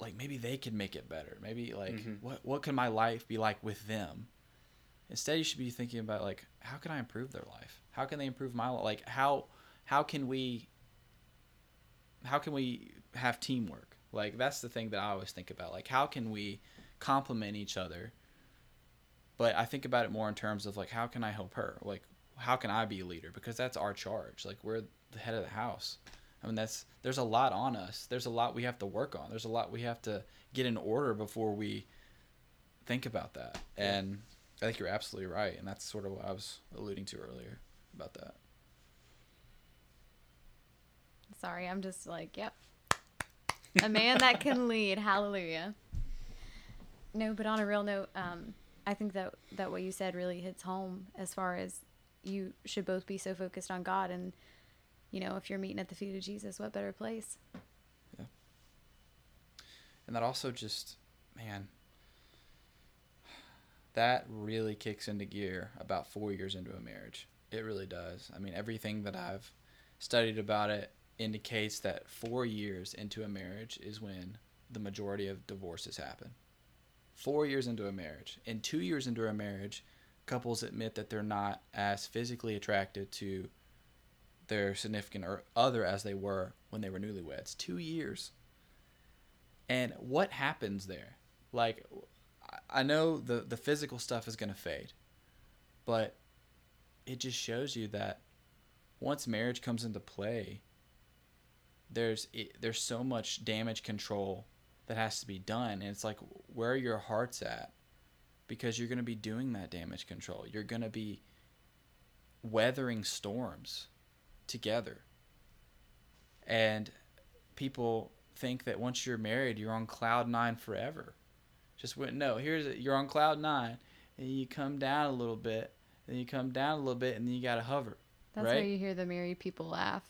like maybe they could make it better. Maybe like Mhm. what what could my life be like with them? Instead, you should be thinking about like how can I improve their life? How can they improve my life? Like how how can we how can we have teamwork? Like that's the thing that I always think about. Like how can we complement each other? But I think about it more in terms of like how can I help her? Like how can I be a leader? Because that's our charge. Like we're the head of the house. I mean that's there's a lot on us. There's a lot we have to work on. There's a lot we have to get in order before we think about that. And I think you're absolutely right, and that's sort of what I was alluding to earlier about that. Sorry, I'm just like, yep. A man that can lead. Hallelujah. No, but on a real note, um, I think that that what you said really hits home as far as you should both be so focused on God and you know, if you're meeting at the feet of Jesus, what better place? Yeah. And that also just, man, that really kicks into gear about four years into a marriage. It really does. I mean, everything that I've studied about it indicates that four years into a marriage is when the majority of divorces happen. Four years into a marriage. And two years into a marriage, couples admit that they're not as physically attracted to their significant other as they were when they were newlyweds. Two years. And what happens there? Like, I- know the the physical stuff is gonna fade, but it just shows you that once marriage comes into play, there's it, there's so much damage control that has to be done, and it's like where are your hearts at? Because you're gonna be doing that damage control. You're gonna be weathering storms together, and people think that once you're married, you're on cloud nine forever. Just went no. Here's it. You're on cloud nine, and you come down a little bit, then you come down a little bit, and then you gotta hover. That's Right. where you hear the married people laugh.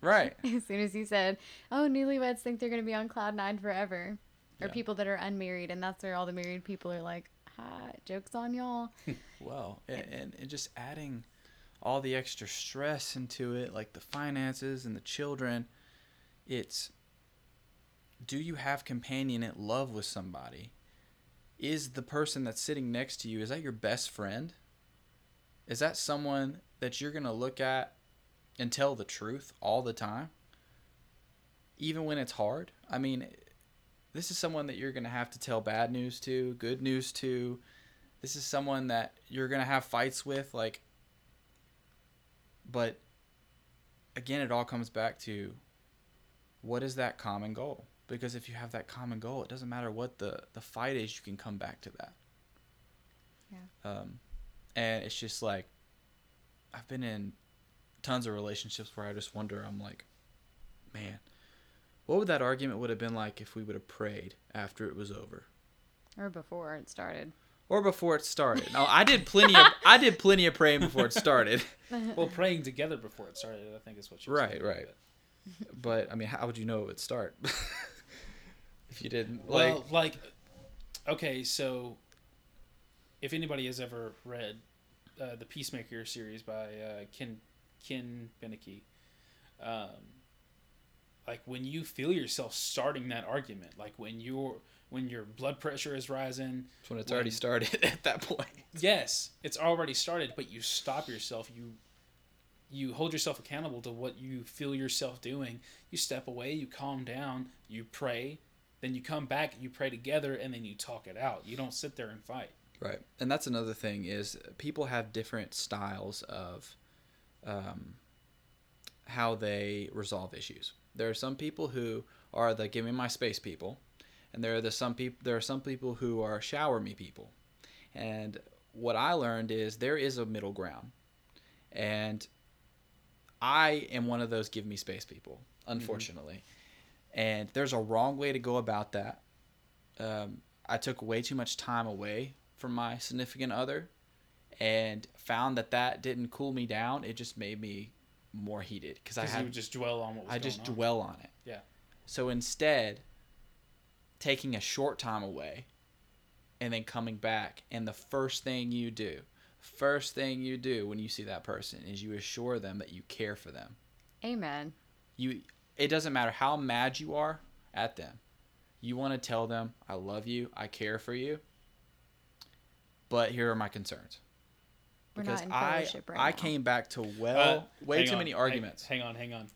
Right. As soon as you said, "Oh, newlyweds think they're going to be on cloud nine forever," or Yeah. people that are unmarried, and that's where all the married people are like, "Hi, jokes on y'all." Well, and, and and just adding all the extra stress into it, like the finances and the children. It's do you have companionate love with somebody? Is the person that's sitting next to you is that your best friend? Is that someone that you're going to look at and tell the truth all the time? Even when it's hard? I mean, this is someone that you're going to have to tell bad news to, good news to. This is someone that you're going to have fights with like but again it all comes back to what is that common goal? Because if you have that common goal, it doesn't matter what the the fight is, you can come back to that. Yeah. Um, and it's just like I've been in tons of relationships where I just wonder. I'm like, man, what would that argument would have been like if we would have prayed after it was over? Or before it started. or before it started. No, I did plenty of I did plenty of praying before it started. Well, praying together before it started, I think is what you were Right, saying, right. but- But I mean, how would you know it would start if you didn't? Like, Well, like, okay, so if anybody has ever read uh, the Peacemaker series by uh, Ken Ken Beneke, um, like when you feel yourself starting that argument, like when your when your blood pressure is rising, it's when it's already started at that point. yes, it's already started, but you stop yourself. You you hold yourself accountable to what you feel yourself doing. You step away, you calm down, you pray, then you come back, you pray together, and then you talk it out. You don't sit there and fight. Right, and that's another thing is people have different styles of um, how they resolve issues. There are some people who are the give me my space people, and there are the some people there are some people who are shower me people. And what I learned is there is a middle ground, and I am one of those give me space people, unfortunately. And there's a wrong way to go about that. Um, I took way too much time away from my significant other and found that that didn't cool me down. It just made me more heated because I Because you had would just dwell on what was I just on. dwell on it. Yeah. So instead, taking a short time away and then coming back, and the first thing you do, first thing you do when you see that person is you assure them that you care for them. Amen. You it doesn't matter how mad you are at them. You want to tell them, I love you, I care for you. But here are my concerns. We're Because not in I fellowship right I now. came back to Uh, well way too on, many arguments. Hang, on, hang on.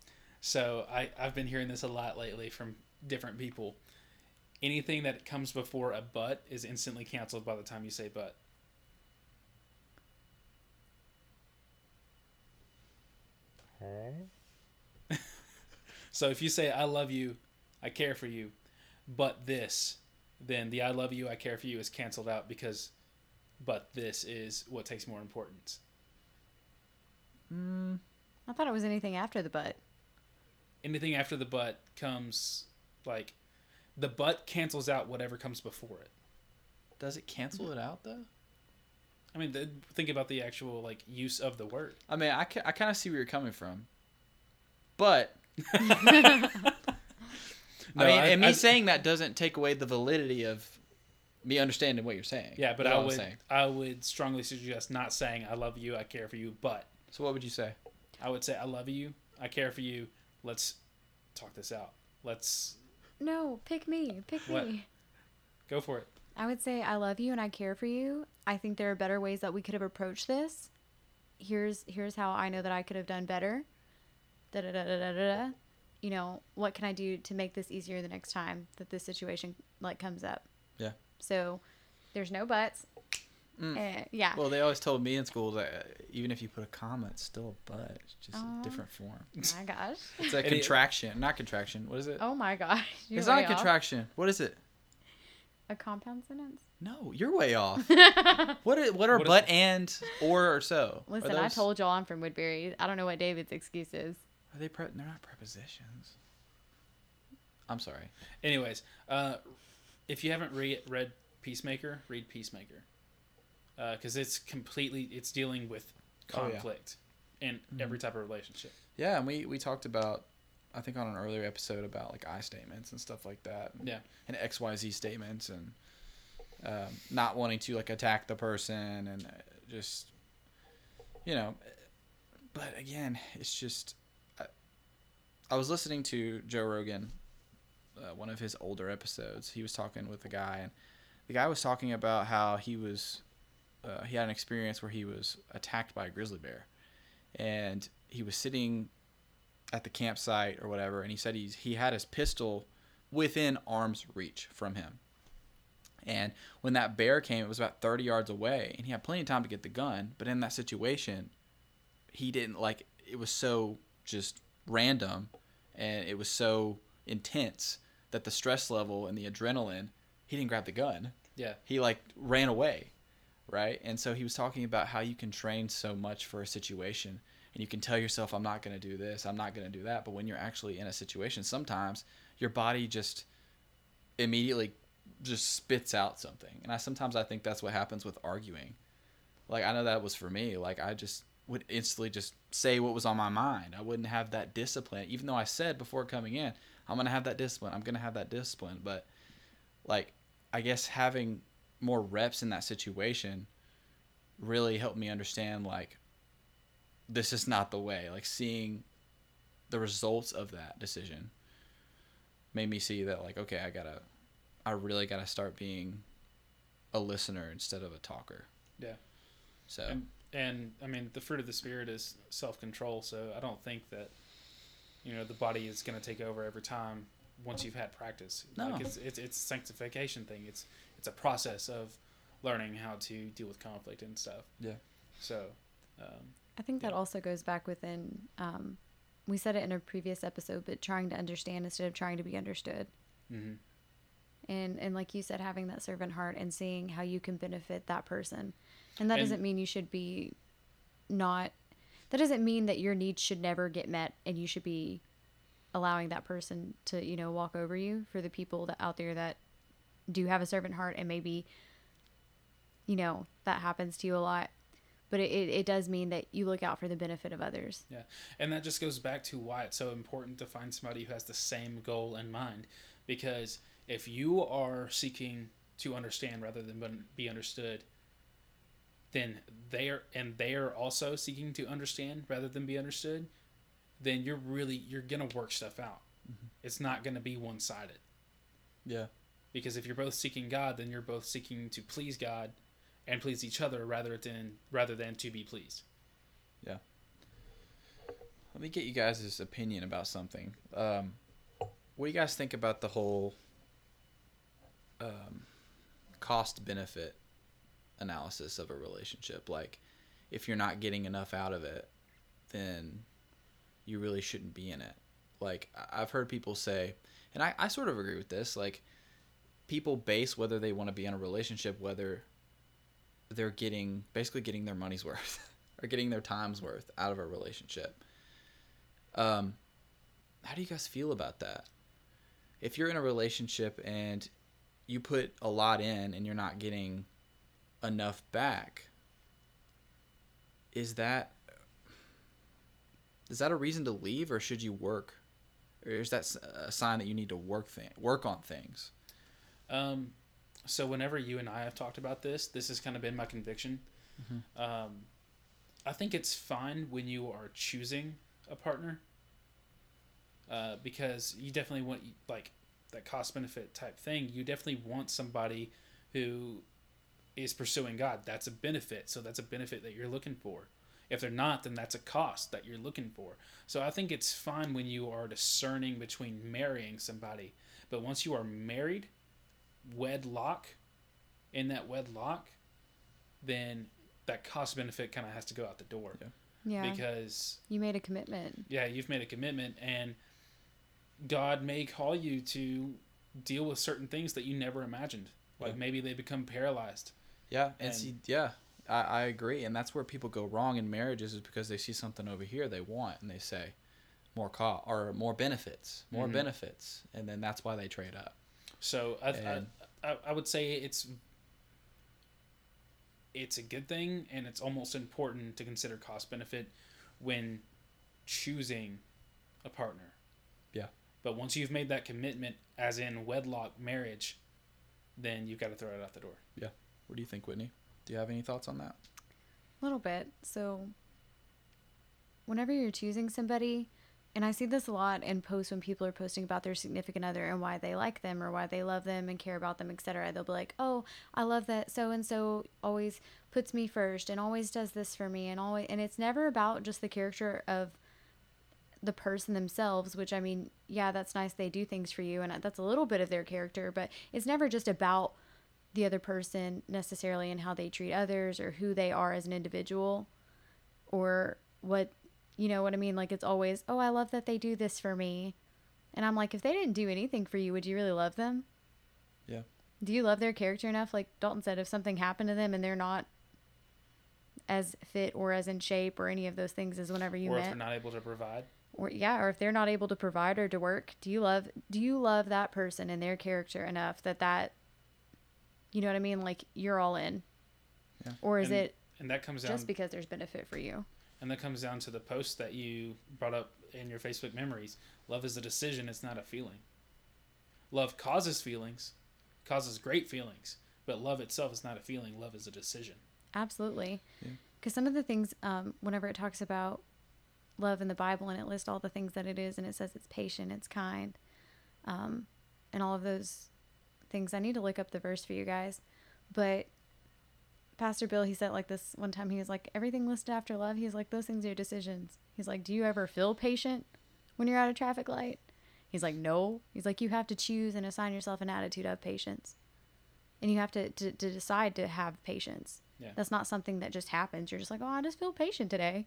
So I, I've been hearing this a lot lately from different people. Anything that comes before a but is instantly canceled by the time you say but. Huh? So if you say I love you, I care for you, but this, then the I love you, I care for you is canceled out because but this is what takes more importance. Mm, I thought it was anything after the but. Anything after the but comes like the but cancels out whatever comes before it. does it cancel it out though? I mean, the, think about the actual like use of the word. I mean, I, ca- I kind of see where you're coming from. But No, I mean, I- and me I- saying that doesn't take away the validity of me understanding what you're saying. Yeah, but I would. I would strongly suggest not saying I love you, I care for you, but So what would you say? I would say I love you, I care for you. Let's talk this out. Let's No, pick me. Pick What? me. go for it. I would say I love you and I care for you. I think there are better ways that we could have approached this. Here's here's how I know that I could have done better. Da da da da da da. You know, what can I do to make this easier the next time that this situation like comes up? Yeah. So there's no buts. Mm. Yeah. Well, they always told me in school that even if you put a comma, it's still a but. It's just a different form. my gosh. It's a contraction, not contraction. What is it? Oh my gosh. You're it's not a off. contraction. What is it? A compound sentence. No, you're way off. what are, what are What is- but and or or so? Listen, I told y'all I'm from Woodbury. I don't know what David's excuse is. Are they? Pre- they're not prepositions. I'm sorry. Anyways, uh, if you haven't re- read Peacemaker, read Peacemaker, because it's completely it's dealing with Oh, yeah. conflict in every type of relationship. Yeah, and we we talked about, I think on an earlier episode about like I statements and stuff like that. Yeah. And X Y Z statements and um, not wanting to like attack the person and uh, just, you know, but again, it's just. I, was listening to Joe Rogan, uh, one of his older episodes. He was talking with a guy, and the guy was talking about how he was, uh, he had an experience where he was attacked by a grizzly bear, and he was sitting at the campsite or whatever, and he said he's he had his pistol within arm's reach from him. And when that bear came, it was about 30 yards away, and he had plenty of time to get the gun. But in that situation, he didn't like it was so just random and it was so intense that the stress level and the adrenaline, he didn't grab the gun. Yeah. He like ran away, right? And so he was talking about how you can train so much for a situation and you can tell yourself I'm not going to do this, I'm not going to do that, but when you're actually in a situation, sometimes your body just immediately just spits out something. And I sometimes I think that's what happens with arguing. Like I know that was for me. Like I just would instantly just say what was on my mind. I wouldn't have that discipline, even though I said before coming in, I'm gonna have that discipline. I'm gonna have that discipline. But like I guess having more reps in that situation really helped me understand like this is not the way. Like seeing the results of that decision made me see that like okay, I gotta I really gotta start being a listener instead of a talker. Yeah. So And, and I mean, the fruit of the spirit is self control. So I don't think that you know the body is going to take over every time once you've had practice. No. Like it's, it's it's a sanctification thing. It's it's a process of learning how to deal with conflict and stuff. Yeah. So. Um, I think that Yeah. also goes back within. Um, we said it in a previous episode, but trying to understand instead of trying to be understood, mhm. And and like you said, having that servant heart and seeing how you can benefit that person, and that And- doesn't mean you should be not. That doesn't mean that your needs should never get met, and you should be allowing that person to you know walk over you. For the people that out there that do have a servant heart and maybe you know that happens to you a lot but it, it, it does mean that you look out for the benefit of others Yeah, and that just goes back to why it's so important to find somebody who has the same goal in mind. Because if you are seeking to understand rather than be understood, then they are, and they are also seeking to understand rather than be understood, then you're really you're gonna work stuff out. It's not gonna be one sided. yeah. Because if you're both seeking God, then you're both seeking to please God and please each other rather than rather than to be pleased. Yeah. Let me get you guys' opinion about something. Um, what do you guys think about the whole um, cost benefit analysis of a relationship? Like, if you're not getting enough out of it, then you really shouldn't be in it. Like, I've heard people say, and I, I sort of agree with this, like, people base whether they want to be in a relationship, whether they're getting, basically getting their money's worth or getting their time's worth out of a relationship. Um, how do you guys feel about that? If you're in a relationship and you put a lot in and you're not getting enough back, is that is that a reason to leave, or should you work, or is that a sign that you need to work thing work on things? Um, so whenever you and I have talked about this, this has kind of been my conviction. Um, I think it's fine when you are choosing a partner, uh, because you definitely want like that cost benefit type thing. You definitely want somebody who is pursuing God. That's a benefit. So that's a benefit that you're looking for. If they're not, then that's a cost that you're looking for. So I think it's fine when you are discerning between marrying somebody. But once you are married, wedlock, in that wedlock, then that cost benefit kind of has to go out the door. Yeah. yeah Because, you made a commitment yeah, you've made a commitment and God may call you to deal with certain things that you never imagined. Like Yeah. maybe they become paralyzed. Yeah, and, And- see, yeah, I, I agree, and that's where people go wrong in marriages is because they see something over here they want, and they say more cost or more benefits, more Mhm. benefits, and then that's why they trade up. So I, And- I, I, I would say it's it's a good thing, and it's almost important to consider cost benefit when choosing a partner. Yeah. But once you've made that commitment, as in wedlock marriage, then you've got to throw it out the door. Yeah. What do you think, Whitney? Do you have any thoughts on that? a little bit so whenever you're choosing somebody and i see this a lot in posts when people are posting about their significant other and why they like them or why they love them and care about them etc they'll be like oh i love that so and so always puts me first and always does this for me and always and it's never about just the character of the person themselves which i mean yeah that's nice they do things for you and that's a little bit of their character but it's never just about the other person necessarily and how they treat others or who they are as an individual or what you know what I mean? Like it's always oh I love that they do this for me. And I'm like if they didn't do anything for you would you really love them? Yeah. do you love their character enough? Like Dalton said if something happened to them and they're not as fit or as in shape or any of those things as whenever you or if met. you're not able to provide. Or yeah or if they're not able to provide or to work do you love do you love that person and their character enough that that You know what I mean? Like you're all in. Yeah. Or is And it And that comes down just because there's benefit for you? and that comes down to the post that you brought up in your Facebook memories. Love is a decision, it's not a feeling. Love causes feelings, causes great feelings, but love itself is not a feeling, love is a decision. Absolutely. Yeah. Because some of the things, um, whenever it talks about love in the Bible and it lists all the things that it is and it says it's patient, it's kind, um, and all of those things, I need to look up the verse for you guys. But Pastor Bill, he said like this one time. He was like, everything listed after love, he's like, those things are decisions. He's like, do you ever feel patient when you're at a traffic light? He's like, no. He's like, you have to choose and assign yourself an attitude of patience. And you have to, to, to decide to have patience. Yeah. That's not something that just happens. You're just like, oh, I just feel patient today.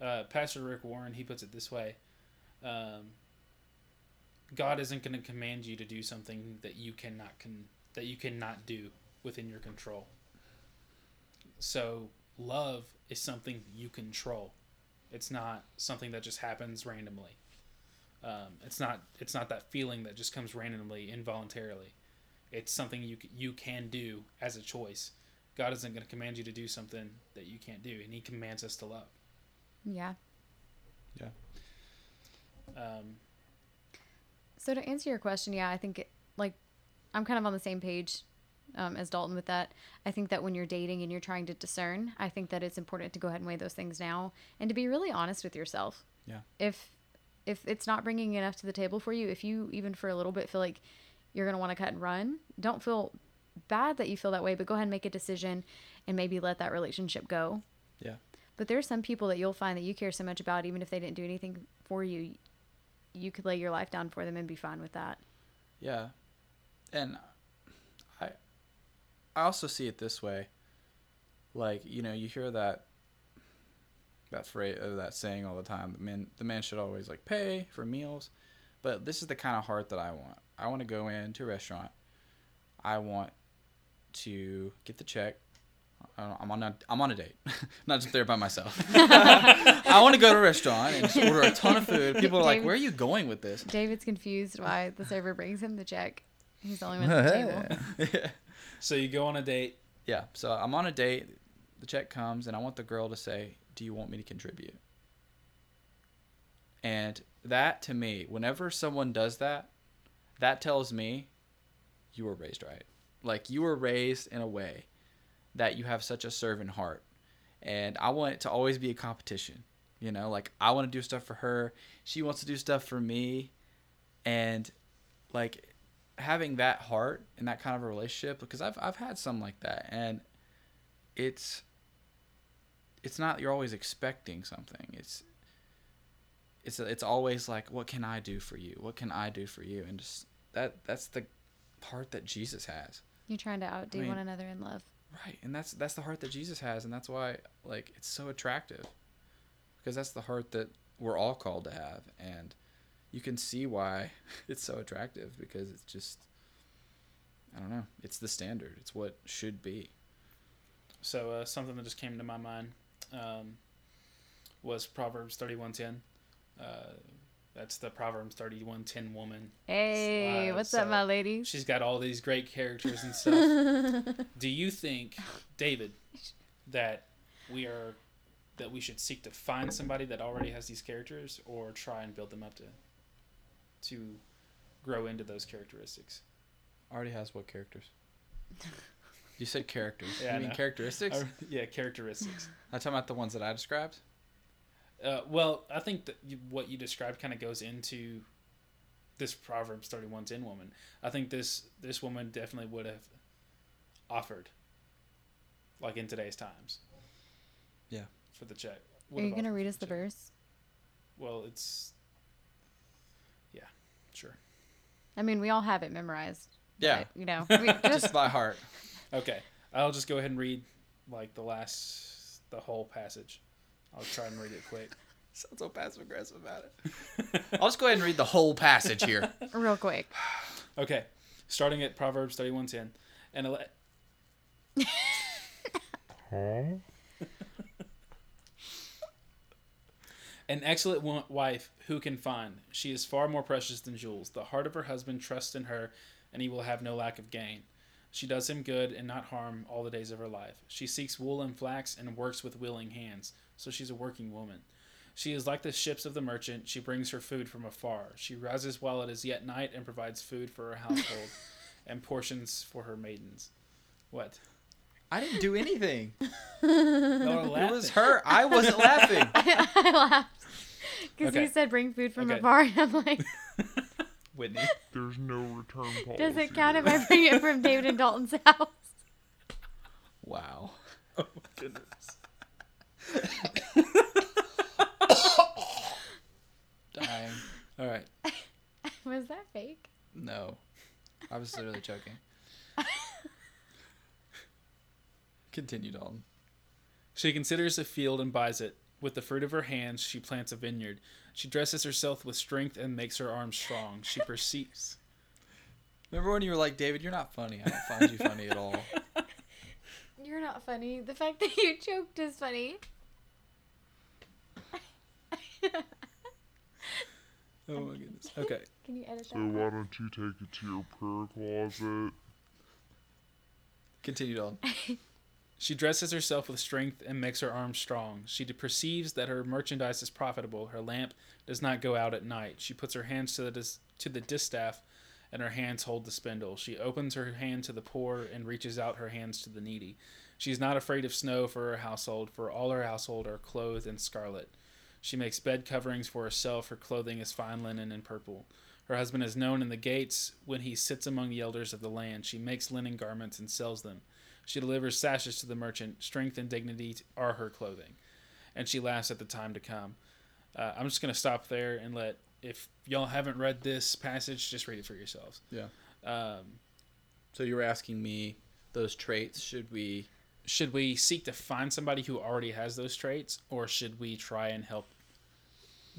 Uh, Pastor Rick Warren, he puts it this way um, God isn't going to command you to do something that you cannot con- that you cannot do within your control. So love is something you control. It's not something that just happens randomly. Um, it's not it's not that feeling that just comes randomly involuntarily. It's something you you can do as a choice. God isn't going to command you to do something that you can't do, and He commands us to love. Yeah. Yeah. Um, So to answer your question, yeah, I think it, like I'm kind of on the same page um, as Dalton with that. I think that when you're dating and you're trying to discern, I think that it's important to go ahead and weigh those things now and to be really honest with yourself. Yeah. If if it's not bringing enough to the table for you, if you even for a little bit feel like you're gonna want to cut and run, don't feel bad that you feel that way, but go ahead and make a decision and maybe let that relationship go. Yeah. But there are some people that you'll find that you care so much about, even if they didn't do anything for you, you could lay your life down for them and be fine with that. Yeah. And I I also see it this way. Like, you know, you hear that that phrase uh, that saying all the time, the man the man should always like pay for meals. But this is the kind of heart that I want. I want to go into a restaurant. I want to get the check. I- I'm on a I'm on a date, not just there by myself. I want to go to a restaurant and just order a ton of food. People are like, "Where are you going with this?" David's confused why the server brings him the check. He's the only one at the table. yeah. so you go on a date. Yeah. So I'm on a date. The check comes, and I want the girl to say, "Do you want me to contribute?" And that to me, whenever someone does that, that tells me you were raised right. Like you were raised in a way that you have such a servant heart. And I want it to always be a competition. You know, like I want to do stuff for her, she wants to do stuff for me. And like having that heart and that kind of a relationship because I've I've had some like that and it's it's not you're always expecting something. It's it's it's always like what can I do for you? What can I do for you? And just that that's the heart that Jesus has. You're trying to outdo I mean- one another in love. Right. And that's that's the heart that Jesus has and that's why like it's so attractive. Because that's the heart that we're all called to have and you can see why it's so attractive because it's just I don't know. It's the standard. It's what should be. So uh, something that just came to my mind um, was Proverbs thirty one ten. Uh, that's the Proverbs thirty one ten woman. Hey, Uh, what's so up, my ladies? She's got all these great characters and stuff. Do you think, David, that we are that we should seek to find somebody that already has these characters, or try and build them up to to grow into those characteristics? Already has what characters? You said characters. Yeah, I you mean know. characteristics? Or- yeah, characteristics. I'm talking about the ones that I described. Uh, well, I think that you, what you described kind of goes into this Proverbs thirty one ten woman. I think this this woman definitely would have offered, like in today's times. Yeah. For the check. Are you gonna read us the check. verse? Well, it's. Yeah, sure. I mean, we all have it memorized. Yeah. but, you know, we just, Just by heart. Okay, I'll just go ahead and read like the last the whole passage. I'll try and read it quick. Sounds so passive aggressive about it. I'll just go ahead and read the whole passage here. real quick. Okay, starting at Proverbs thirty one ten, and ele- Huh? An excellent wife who can find? She is far more precious than jewels. The heart of her husband trusts in her, and he will have no lack of gain. She does him good and not harm all the days of her life. She seeks wool and flax and works with willing hands, so she's a working woman. She is like the ships of the merchant. She brings her food from afar. She rises while it is yet night and provides food for her household and portions for her maidens. What? I didn't do anything. It was her. I wasn't laughing. I laughed because Okay. you said bring food from Okay. afar. And I'm like, Whitney. There's no return policy. does it count if I bring it from David and Dalton's house? Wow. Oh my goodness. Dying. All right. Was that fake? No. I was literally joking. Continue, Dalton. She considers a field and buys it. With the fruit of her hands, she plants a vineyard. She dresses herself with strength and makes her arms strong. She perceives. Remember when you were like, David, you're not funny. I don't find you funny at all. You're not funny. The fact that you choked is funny. Oh my goodness. Okay. Can you edit So why don't you take it to your prayer closet? Continued Dalton. She dresses herself with strength and makes her arms strong. She perceives that her merchandise is profitable. Her lamp does not go out at night. She puts her hands to the dis- to the distaff, and her hands hold the spindle. She opens her hand to the poor and reaches out her hands to the needy. She is not afraid of snow for her household, for all her household are clothed in scarlet. She makes bed coverings for herself. Her clothing is fine linen and purple. Her husband is known in the gates when he sits among the elders of the land. She makes linen garments and sells them. She delivers sashes to the merchant. Strength and dignity are her clothing. And she laughs at the time to come. Uh, I'm just going to stop there and let, if y'all haven't read this passage, just read it for yourselves. Yeah. Um, So you were asking me those traits. Should we? should we seek to find somebody who already has those traits, or should we try and help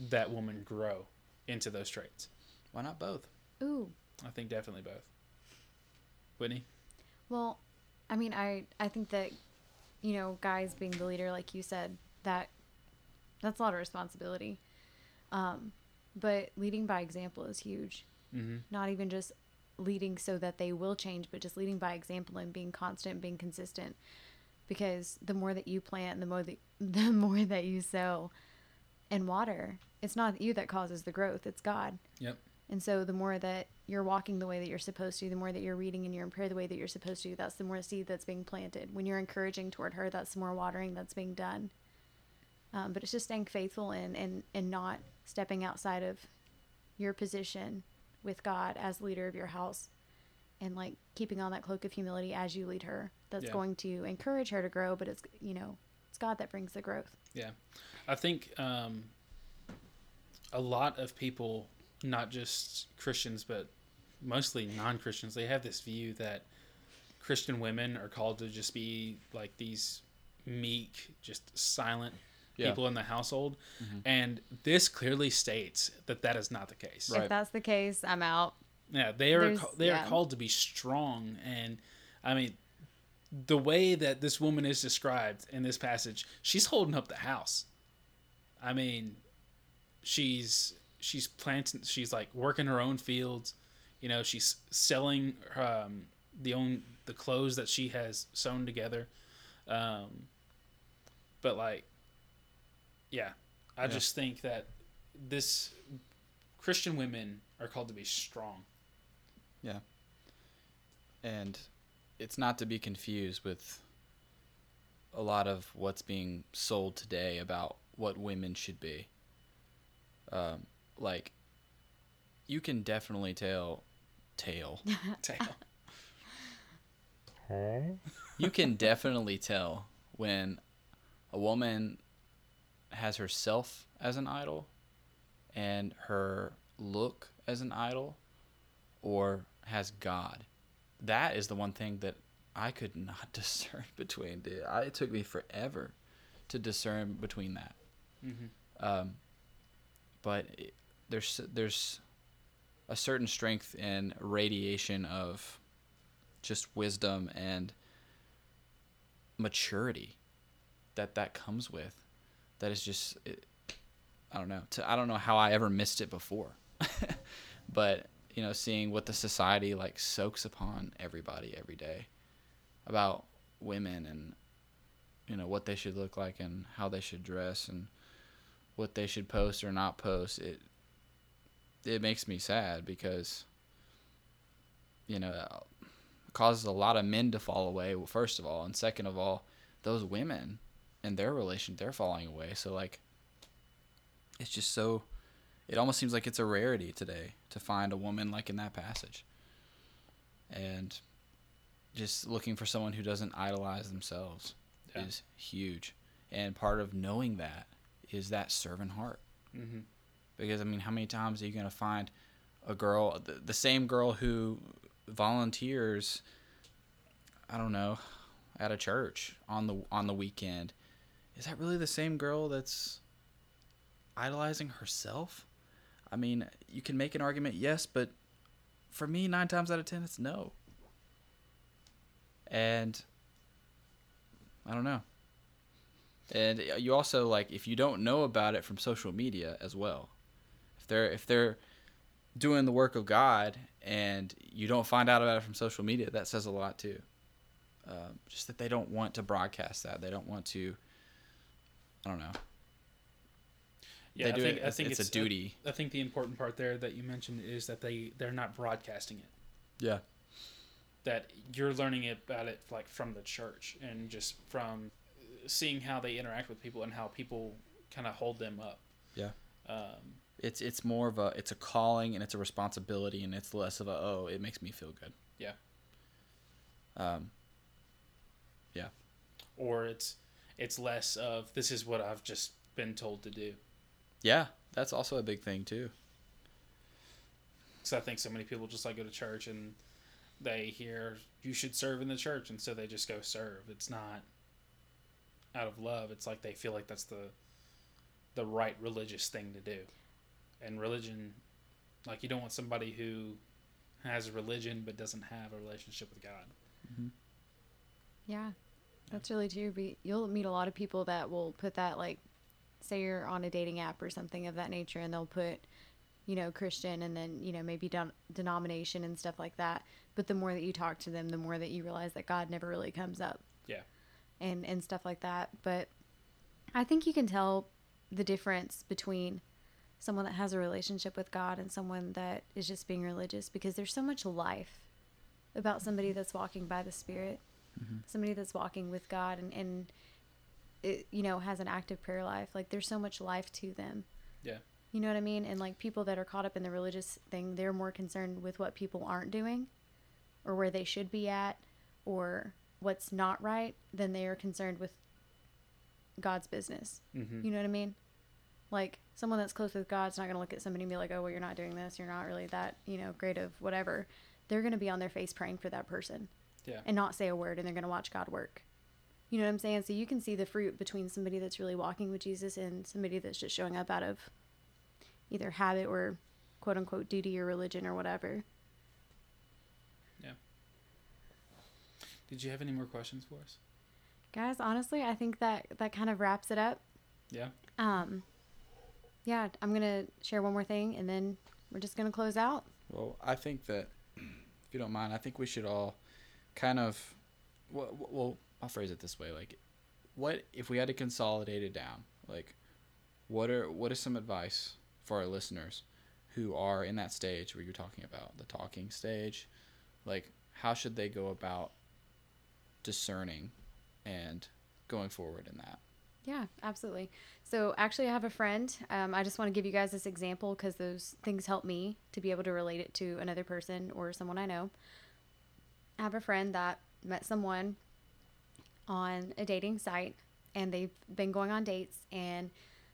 that woman grow into those traits? Why not both? Ooh. I think definitely both. Whitney? Well, I mean, I I think that you know, guys being the leader, like you said, that that's a lot of responsibility. Um, but leading by example is huge. Mm-hmm. Not even just leading so that they will change, but just leading by example and being constant, being consistent. Because the more that you plant, the more that the more that you sow and water, it's not you that causes the growth; it's God. Yep. And so the more that you're walking the way that you're supposed to, the more that you're reading and you're in prayer the way that you're supposed to, that's the more seed that's being planted. When you're encouraging toward her, that's the more watering that's being done. Um, but it's just staying faithful and, and, and not stepping outside of your position with God as leader of your house and like keeping on that cloak of humility as you lead her. That's Yeah. going to encourage her to grow, but it's, you know, it's God that brings the growth. Yeah, I think um, a lot of people, not just Christians, but mostly non-Christians, they have this view that Christian women are called to just be like these meek, just silent Yeah. people in the household, mm-hmm. and this clearly states that that is not the case. Right. If that's the case, I'm out. Yeah, they are There's- ca- they yeah. are called to be strong, and I mean, the way that this woman is described in this passage, she's holding up the house. I mean, she's she's planting, she's like working her own fields. You know, she's selling um, the own the clothes that she has sewn together. Um, but like, yeah, I Yeah. just think that this Christian women are called to be strong. Yeah. And it's not to be confused with a lot of what's being sold today about what women should be. Um, like, you can definitely tell, tell. Tail. Huh? you can definitely tell when a woman has herself as an idol and her look as an idol or has God. That is the one thing that I could not discern between. Dude. I, it took me forever to discern between that. Mhm. Um, but it, there's there's a certain strength and radiation of just wisdom and maturity that that comes with that is just it, i don't know to, i don't know how i ever missed it before. But you know, seeing what the society like soaks upon everybody every day about women and you know what they should look like and how they should dress and what they should post or not post it it makes me sad because you know it causes a lot of men to fall away first of all and second of all those women and their relation they're falling away so like it's just so it almost seems like it's a rarity today to find a woman like in that passage and just looking for someone who doesn't idolize themselves Yeah. is huge and part of knowing that is that servant heart Mm-hmm. Because i mean how many times are you to find a girl the, the same girl who volunteers i don't know at a church on the on the weekend? Is that really the same girl that's idolizing herself? I mean you can make an argument yes but for me 9 times out of 10 it's no. And i don't know. And you also like if you don't know about it from social media as well they're if they're doing the work of god and you don't find out about it from social media that says a lot too um, just that they don't want to broadcast that they don't want to i don't know Yeah, they I do think it I it's, think it's, a duty I think the important part there that you mentioned is that they they're not broadcasting it. yeah That you're learning about it like from the church and just from seeing how they interact with people and how people kind of hold them up. Yeah. Um, it's it's more of a it's a calling and it's a responsibility and it's less of a oh it makes me feel good Yeah. um Yeah. or it's it's less of this is what I've just been told to do. yeah that's also a big thing too Because I think so many people just like go to church and they hear you should serve in the church, and so they just go serve. It's not out of love. It's like they feel like that's the the right religious thing to do. And religion, like you don't want somebody who has a religion but doesn't have a relationship with God. Mm-hmm. Yeah, that's really true. But you'll meet a lot of people that will put that like, say you're on a dating app or something of that nature, and they'll put, you know, Christian and then you know maybe don- denomination and stuff like that. But the more that you talk to them, the more that you realize that God never really comes up. Yeah. And and stuff like that. But I think you can tell the difference between someone that has a relationship with God and someone that is just being religious because there's so much life about somebody that's walking by the Spirit somebody that's walking with God and, and it, you know, has an active prayer life. Like there's so much life to them. Yeah. You know what I mean? And like people that are caught up in the religious thing, they're more concerned with what people aren't doing or where they should be at or what's not right than they are concerned with God's business. Mm-hmm. You know what I mean? Like someone that's close with God's not going to look at somebody and be like, "Oh, well, you're not doing this. You're not really that, you know, great of whatever." They're going to be on their face praying for that person Yeah. and not say a word and they're going to watch God work. You know what I'm saying? So you can see the fruit between somebody that's really walking with Jesus and somebody that's just showing up out of either habit or quote unquote duty or religion or whatever. Yeah. Did you have any more questions for us? Guys, honestly, I think that that kind of wraps it up. Yeah. Um yeah, I'm going to share one more thing and then we're just going to close out. Well, I think that if you don't mind, I think we should all kind of well, well I'll phrase it this way like what if we had to consolidate it down? Like what are what is some advice for our listeners who are in that stage where you're talking about, the talking stage? Like how should they go about discerning and going forward in that? Yeah, absolutely. So, actually, I have a friend. Um, I just want to give you guys this example because those things help me to be able to relate it to another person or someone I know. I have a friend that met someone on a dating site and they've been going on dates, and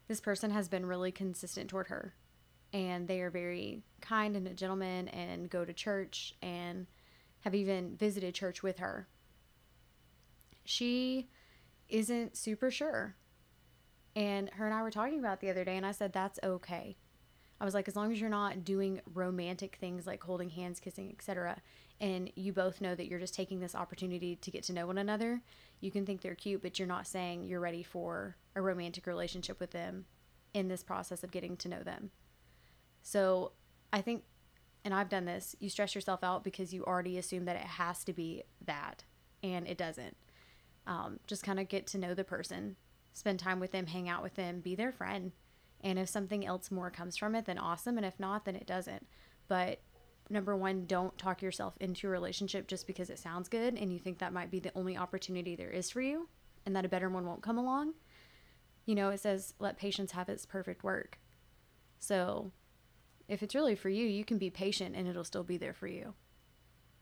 this person has been really consistent toward her. And they are very kind and a gentleman and go to church and have even visited church with her. She isn't super sure. And her and I were talking about the other day, and I said, that's okay. I was like, as long as you're not doing romantic things like holding hands, kissing, etc., and you both know that you're just taking this opportunity to get to know one another, you can think they're cute, but you're not saying you're ready for a romantic relationship with them in this process of getting to know them. So I think and I've done this, you stress yourself out because you already assume that it has to be that, and it doesn't. Um, just kind of get to know the person, spend time with them, hang out with them, be their friend. And if something else more comes from it, then awesome. And if not, then it doesn't. But number one, don't talk yourself into a relationship just because it sounds good and you think that might be the only opportunity there is for you and that a better one won't come along. You know, it says, let patience have its perfect work. So if it's really for you, you can be patient and it'll still be there for you.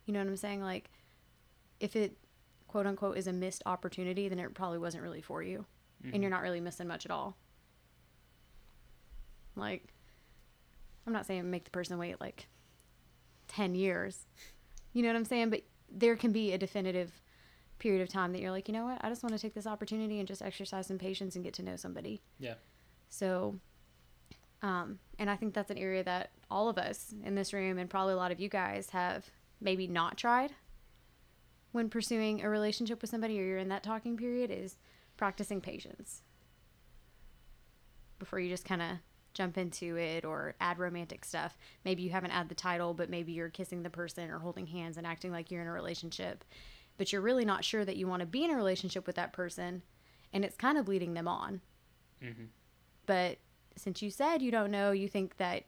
You know what I'm saying? Like, if it quote unquote is a missed opportunity, then it probably wasn't really for you. And you're not really missing much at all. Like, I'm not saying make the person wait like 10 years. You know what I'm saying? But there can be a definitive period of time that you're like, you know what? I just want to take this opportunity and just exercise some patience and get to know somebody. Yeah. So, um, and I think that's an area that all of us in this room and probably a lot of you guys have maybe not tried when pursuing a relationship with somebody or you're in that talking period is practicing patience before you just kind of jump into it or add romantic stuff. Maybe you haven't added the title, but maybe you're kissing the person or holding hands and acting like you're in a relationship, but you're really not sure that you want to be in a relationship with that person and it's kind of leading them on. Mhm. But since you said you don't know, you think that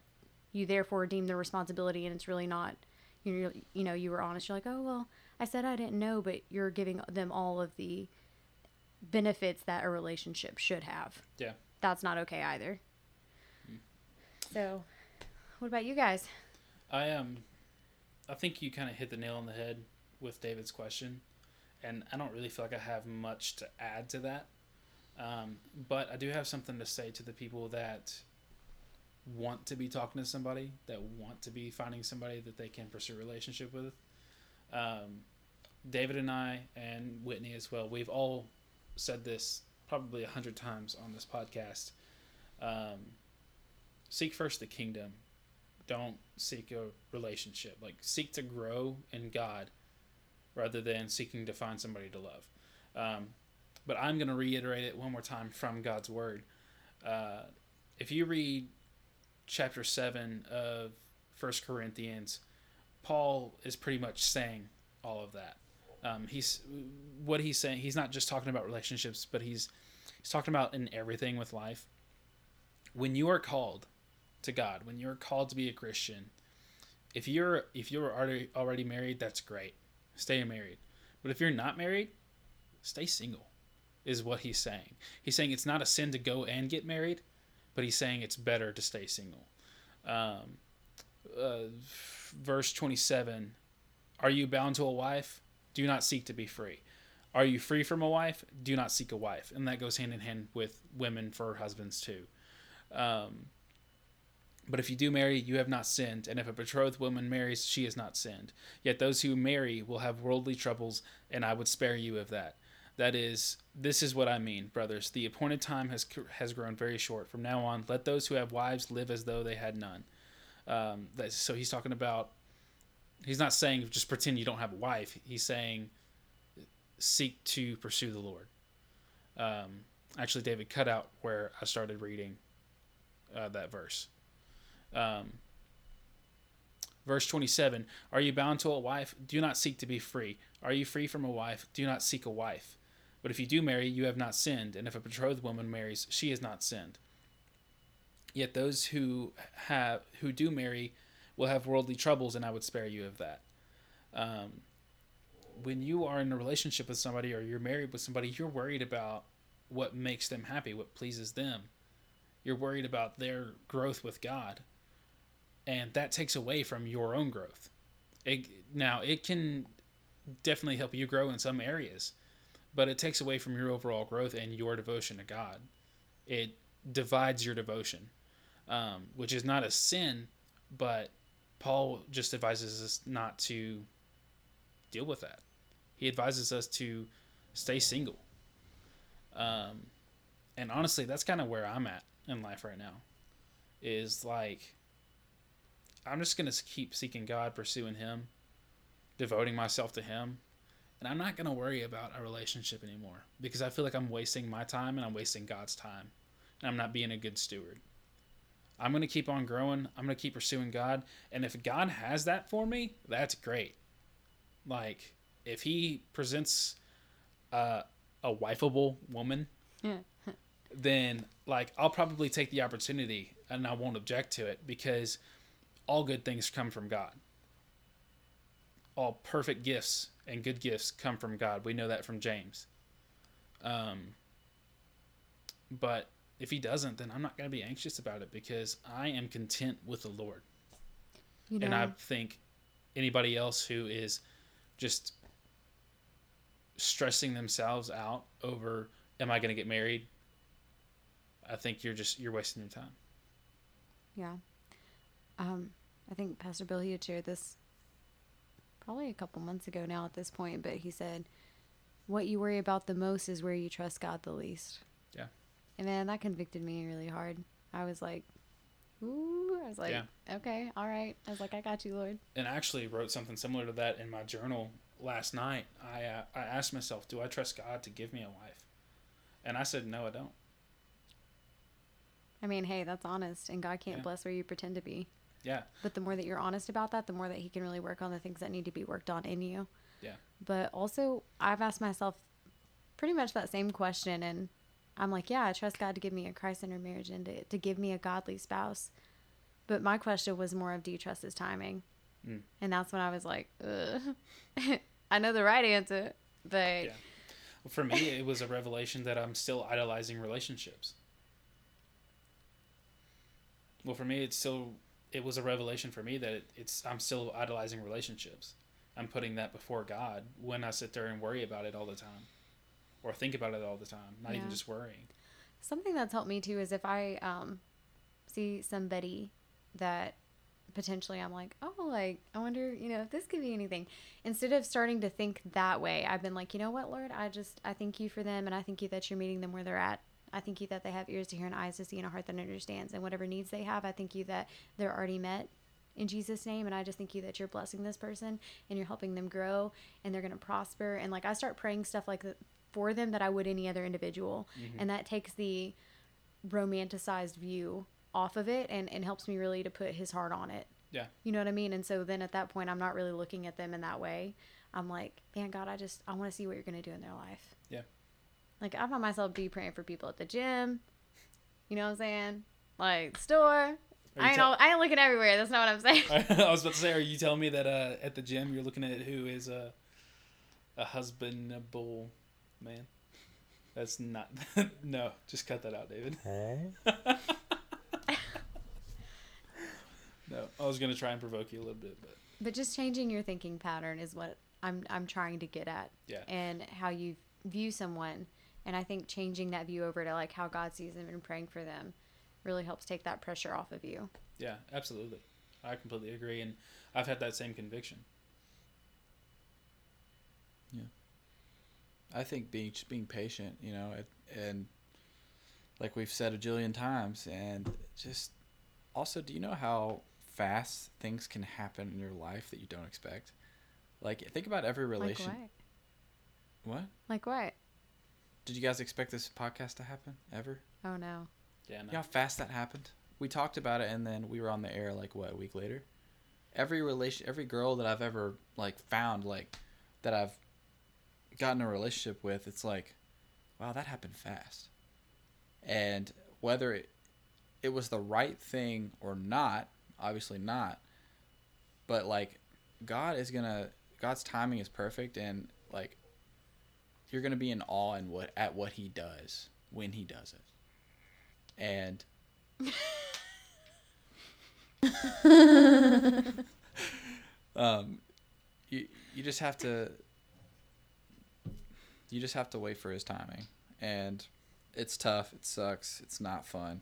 you therefore deem the responsibility and it's really not you you know you were honest you're like oh well i said i didn't know but you're giving them all of the benefits that a relationship should have Yeah. that's not okay either so what about you guys I um, I think you kind of hit the nail on the head with David's question, and I don't really feel like I have much to add to that. Um, but I do have something to say to the people that want to be talking to somebody, that want to be finding somebody that they can pursue a relationship with. Um, David and I, and Whitney as well, we've all said this probably a hundred times on this podcast. Um, seek first the kingdom don't seek a relationship. Like seek to grow in God rather than seeking to find somebody to love. Um, but I'm going to reiterate it one more time from God's word. Uh, if you read chapter 7 of First Corinthians, Paul is pretty much saying all of that. Um, he's what he's saying. He's not just talking about relationships, but he's he's talking about in everything with life. When you are called, to God, when you're called to be a Christian, if you're if you're already already married, that's great. Stay married. But if you're not married, stay single. Is what he's saying. He's saying it's not a sin to go and get married, but he's saying it's better to stay single. Um, uh, verse 27 Are you bound to a wife? Do not seek to be free. Are you free from a wife? Do not seek a wife. And that goes hand in hand with women for husbands too. Um, but if you do marry, you have not sinned, and if a betrothed woman marries, she has not sinned. Yet those who marry will have worldly troubles, and I would spare you of that. That is, this is what I mean, brothers. The appointed time has has grown very short. From now on, let those who have wives live as though they had none. Um, that, so he's talking about. He's not saying just pretend you don't have a wife. He's saying seek to pursue the Lord. Um, actually, David cut out where I started reading uh, that verse. Um, verse 27 Are you bound to a wife? Do not seek to be free. Are you free from a wife? Do not seek a wife. But if you do marry, you have not sinned, and if a betrothed woman marries, she has not sinned. Yet those who have who do marry will have worldly troubles, and I would spare you of that. Um, when you are in a relationship with somebody or you're married with somebody, you're worried about what makes them happy, what pleases them. You're worried about their growth with God and that takes away from your own growth. It, now, it can definitely help you grow in some areas, but it takes away from your overall growth and your devotion to God. It divides your devotion, um, which is not a sin, but Paul just advises us not to deal with that. He advises us to stay single. Um, and honestly, that's kind of where I'm at in life right now. Is like, I'm just going to keep seeking God, pursuing Him, devoting myself to Him. And I'm not going to worry about a relationship anymore because I feel like I'm wasting my time and I'm wasting God's time. And I'm not being a good steward. I'm going to keep on growing. I'm going to keep pursuing God. And if God has that for me, that's great. Like, if He presents uh, a wifeable woman, Yeah. then like I'll probably take the opportunity and I won't object to it because all good things come from God. All perfect gifts and good gifts come from God. We know that from James. Um, but if he doesn't, then I'm not going to be anxious about it because I am content with the Lord. You know, And I think anybody else who is just stressing themselves out over am I going to get married? I think you're just you're wasting your time. yeah. Um, I think Pastor Bill he had shared this probably a couple months ago now at this point, but he said, "What you worry about the most is where you trust God the least." And man, that convicted me really hard. I was like, "Ooh," I was like, Yeah. "Okay, all right." I was like, "I got you, Lord." And I actually wrote something similar to that in my journal last night. I uh, I asked myself, do I trust God to give me a wife? And I said, no, I don't. I mean, hey, that's honest, and God can't Yeah. bless where you pretend to be. Yeah. But the more that you're honest about that, the more that He can really work on the things that need to be worked on in you. Yeah. But also, I've asked myself pretty much that same question, and I'm like, yeah, I trust God to give me a Christ centered marriage and to, to give me a godly spouse. But my question was more of, do you trust His timing? Mm. And that's when I was like, Ugh. I know the right answer, but Yeah. Well, for me, it was a revelation that I'm still idolizing relationships. Well, for me, it's still it was a revelation for me that it, it's I'm still idolizing relationships. I'm putting that before God when I sit there and worry about it all the time, or think about it all the time, not even just worrying. Something that's helped me too is if I um, see somebody that potentially I'm like, oh, like, I wonder, you know, if this could be anything. Instead of starting to think that way, I've been like, you know what, Lord, I just, I thank you for them and I thank you that you're meeting them where they're at. I thank you that they have ears to hear and eyes to see and a heart that understands. And whatever needs they have, I thank you that they're already met in Jesus' name. And I just thank you that you're blessing this person and you're helping them grow and they're going to prosper. And like, I start praying stuff like that for them that I would any other individual. And that takes the romanticized view off of it and, and helps me really to put his heart on it. Yeah. You know what I mean? And so then at that point, I'm not really looking at them in that way. I'm like, man, God, I just, I want to see what you're going to do in their life. Yeah. Like, I find myself be praying for people at the gym. You know what I'm saying? Like, store. I ain't, tell- all, I ain't looking everywhere. That's not what I'm saying. I was about to say, are you telling me that uh, at the gym you're looking at who is a a husbandable man? That's not. no, just cut that out, David. Huh? No, I was gonna try and provoke you a little bit, but but just changing your thinking pattern is what I'm, I'm trying to get at. Yeah. And how you view someone. And I think changing that view over to like how God sees them and praying for them really helps take that pressure off of you. yeah, absolutely, I completely agree, and I've had that same conviction. I think being just being patient, you know, and, and like we've said a jillion times, and just also, do you know how fast things can happen in your life that you don't expect? Like, think about every relation. Like what? what? Like what? Did you guys expect this podcast to happen ever? Oh no. Yeah, no. You know how fast that happened? We talked about it, and then we were on the air like what a week later. Every relation, every girl that I've ever like found, like that I've gotten a relationship with, it's like, wow, that happened fast. And whether it, it was the right thing or not, obviously not. But like, God is gonna, God's timing is perfect, and like, you're gonna be in awe in what at what He does when He does it and um you you just have to you just have to wait for his timing and it's tough it sucks it's not fun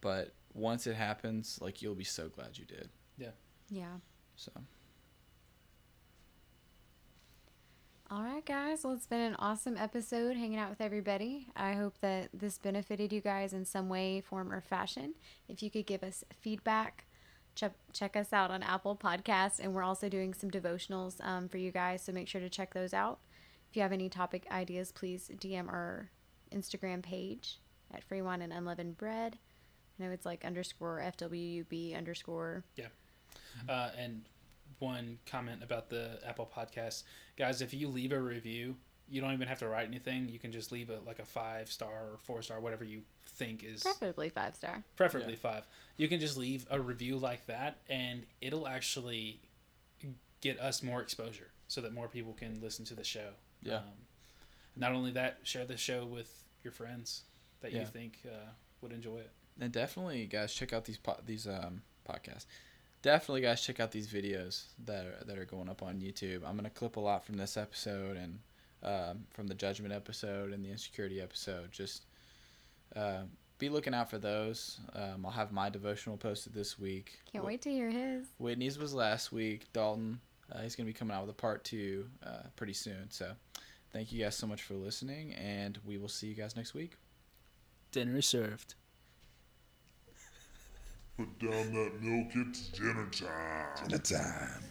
but once it happens like you'll be so glad you did Yeah. Yeah. So All right, guys. Well, it's been an awesome episode hanging out with everybody. I hope that this benefited you guys in some way, form, or fashion. If you could give us feedback, check, check us out on Apple Podcasts. And we're also doing some devotionals um, for you guys. So make sure to check those out. If you have any topic ideas, please DM our Instagram page at Free Wine and Unleavened Bread. I know it's like underscore FWUB underscore. Yeah. Uh, and one comment about the Apple Podcast, guys. If you leave a review, you don't even have to write anything. You can just leave a like a five star or four star, whatever you think is Preferably five star. preferably five. You can just leave a review like that, and it'll actually get us more exposure, so that more people can listen to the show. Yeah. Um, not only that, share the show with your friends that you think uh, would enjoy it. And definitely, guys, check out these po- these um podcasts. Definitely, guys, check out these videos that are, that are going up on YouTube. I'm gonna clip a lot from this episode and um, from the judgment episode and the insecurity episode. Just uh, be looking out for those. Um, I'll have my devotional posted this week. Can't Wh- wait to hear his. Whitney's was last week. Dalton, uh, he's gonna be coming out with a part two uh, pretty soon. So, thank you guys so much for listening, and we will see you guys next week. Dinner is served. Put down that milk, it's dinner time. Dinner time.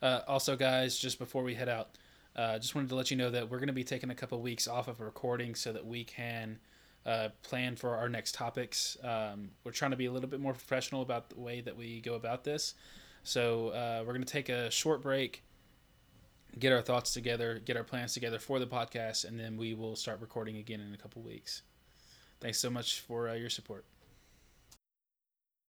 Uh, also, guys, just before we head out, uh, just wanted to let you know that we're going to be taking a couple weeks off of recording so that we can uh, plan for our next topics. Um, we're trying to be a little bit more professional about the way that we go about this. So uh, we're going to take a short break, get our thoughts together, get our plans together for the podcast, and then we will start recording again in a couple weeks. Thanks so much for uh, your support.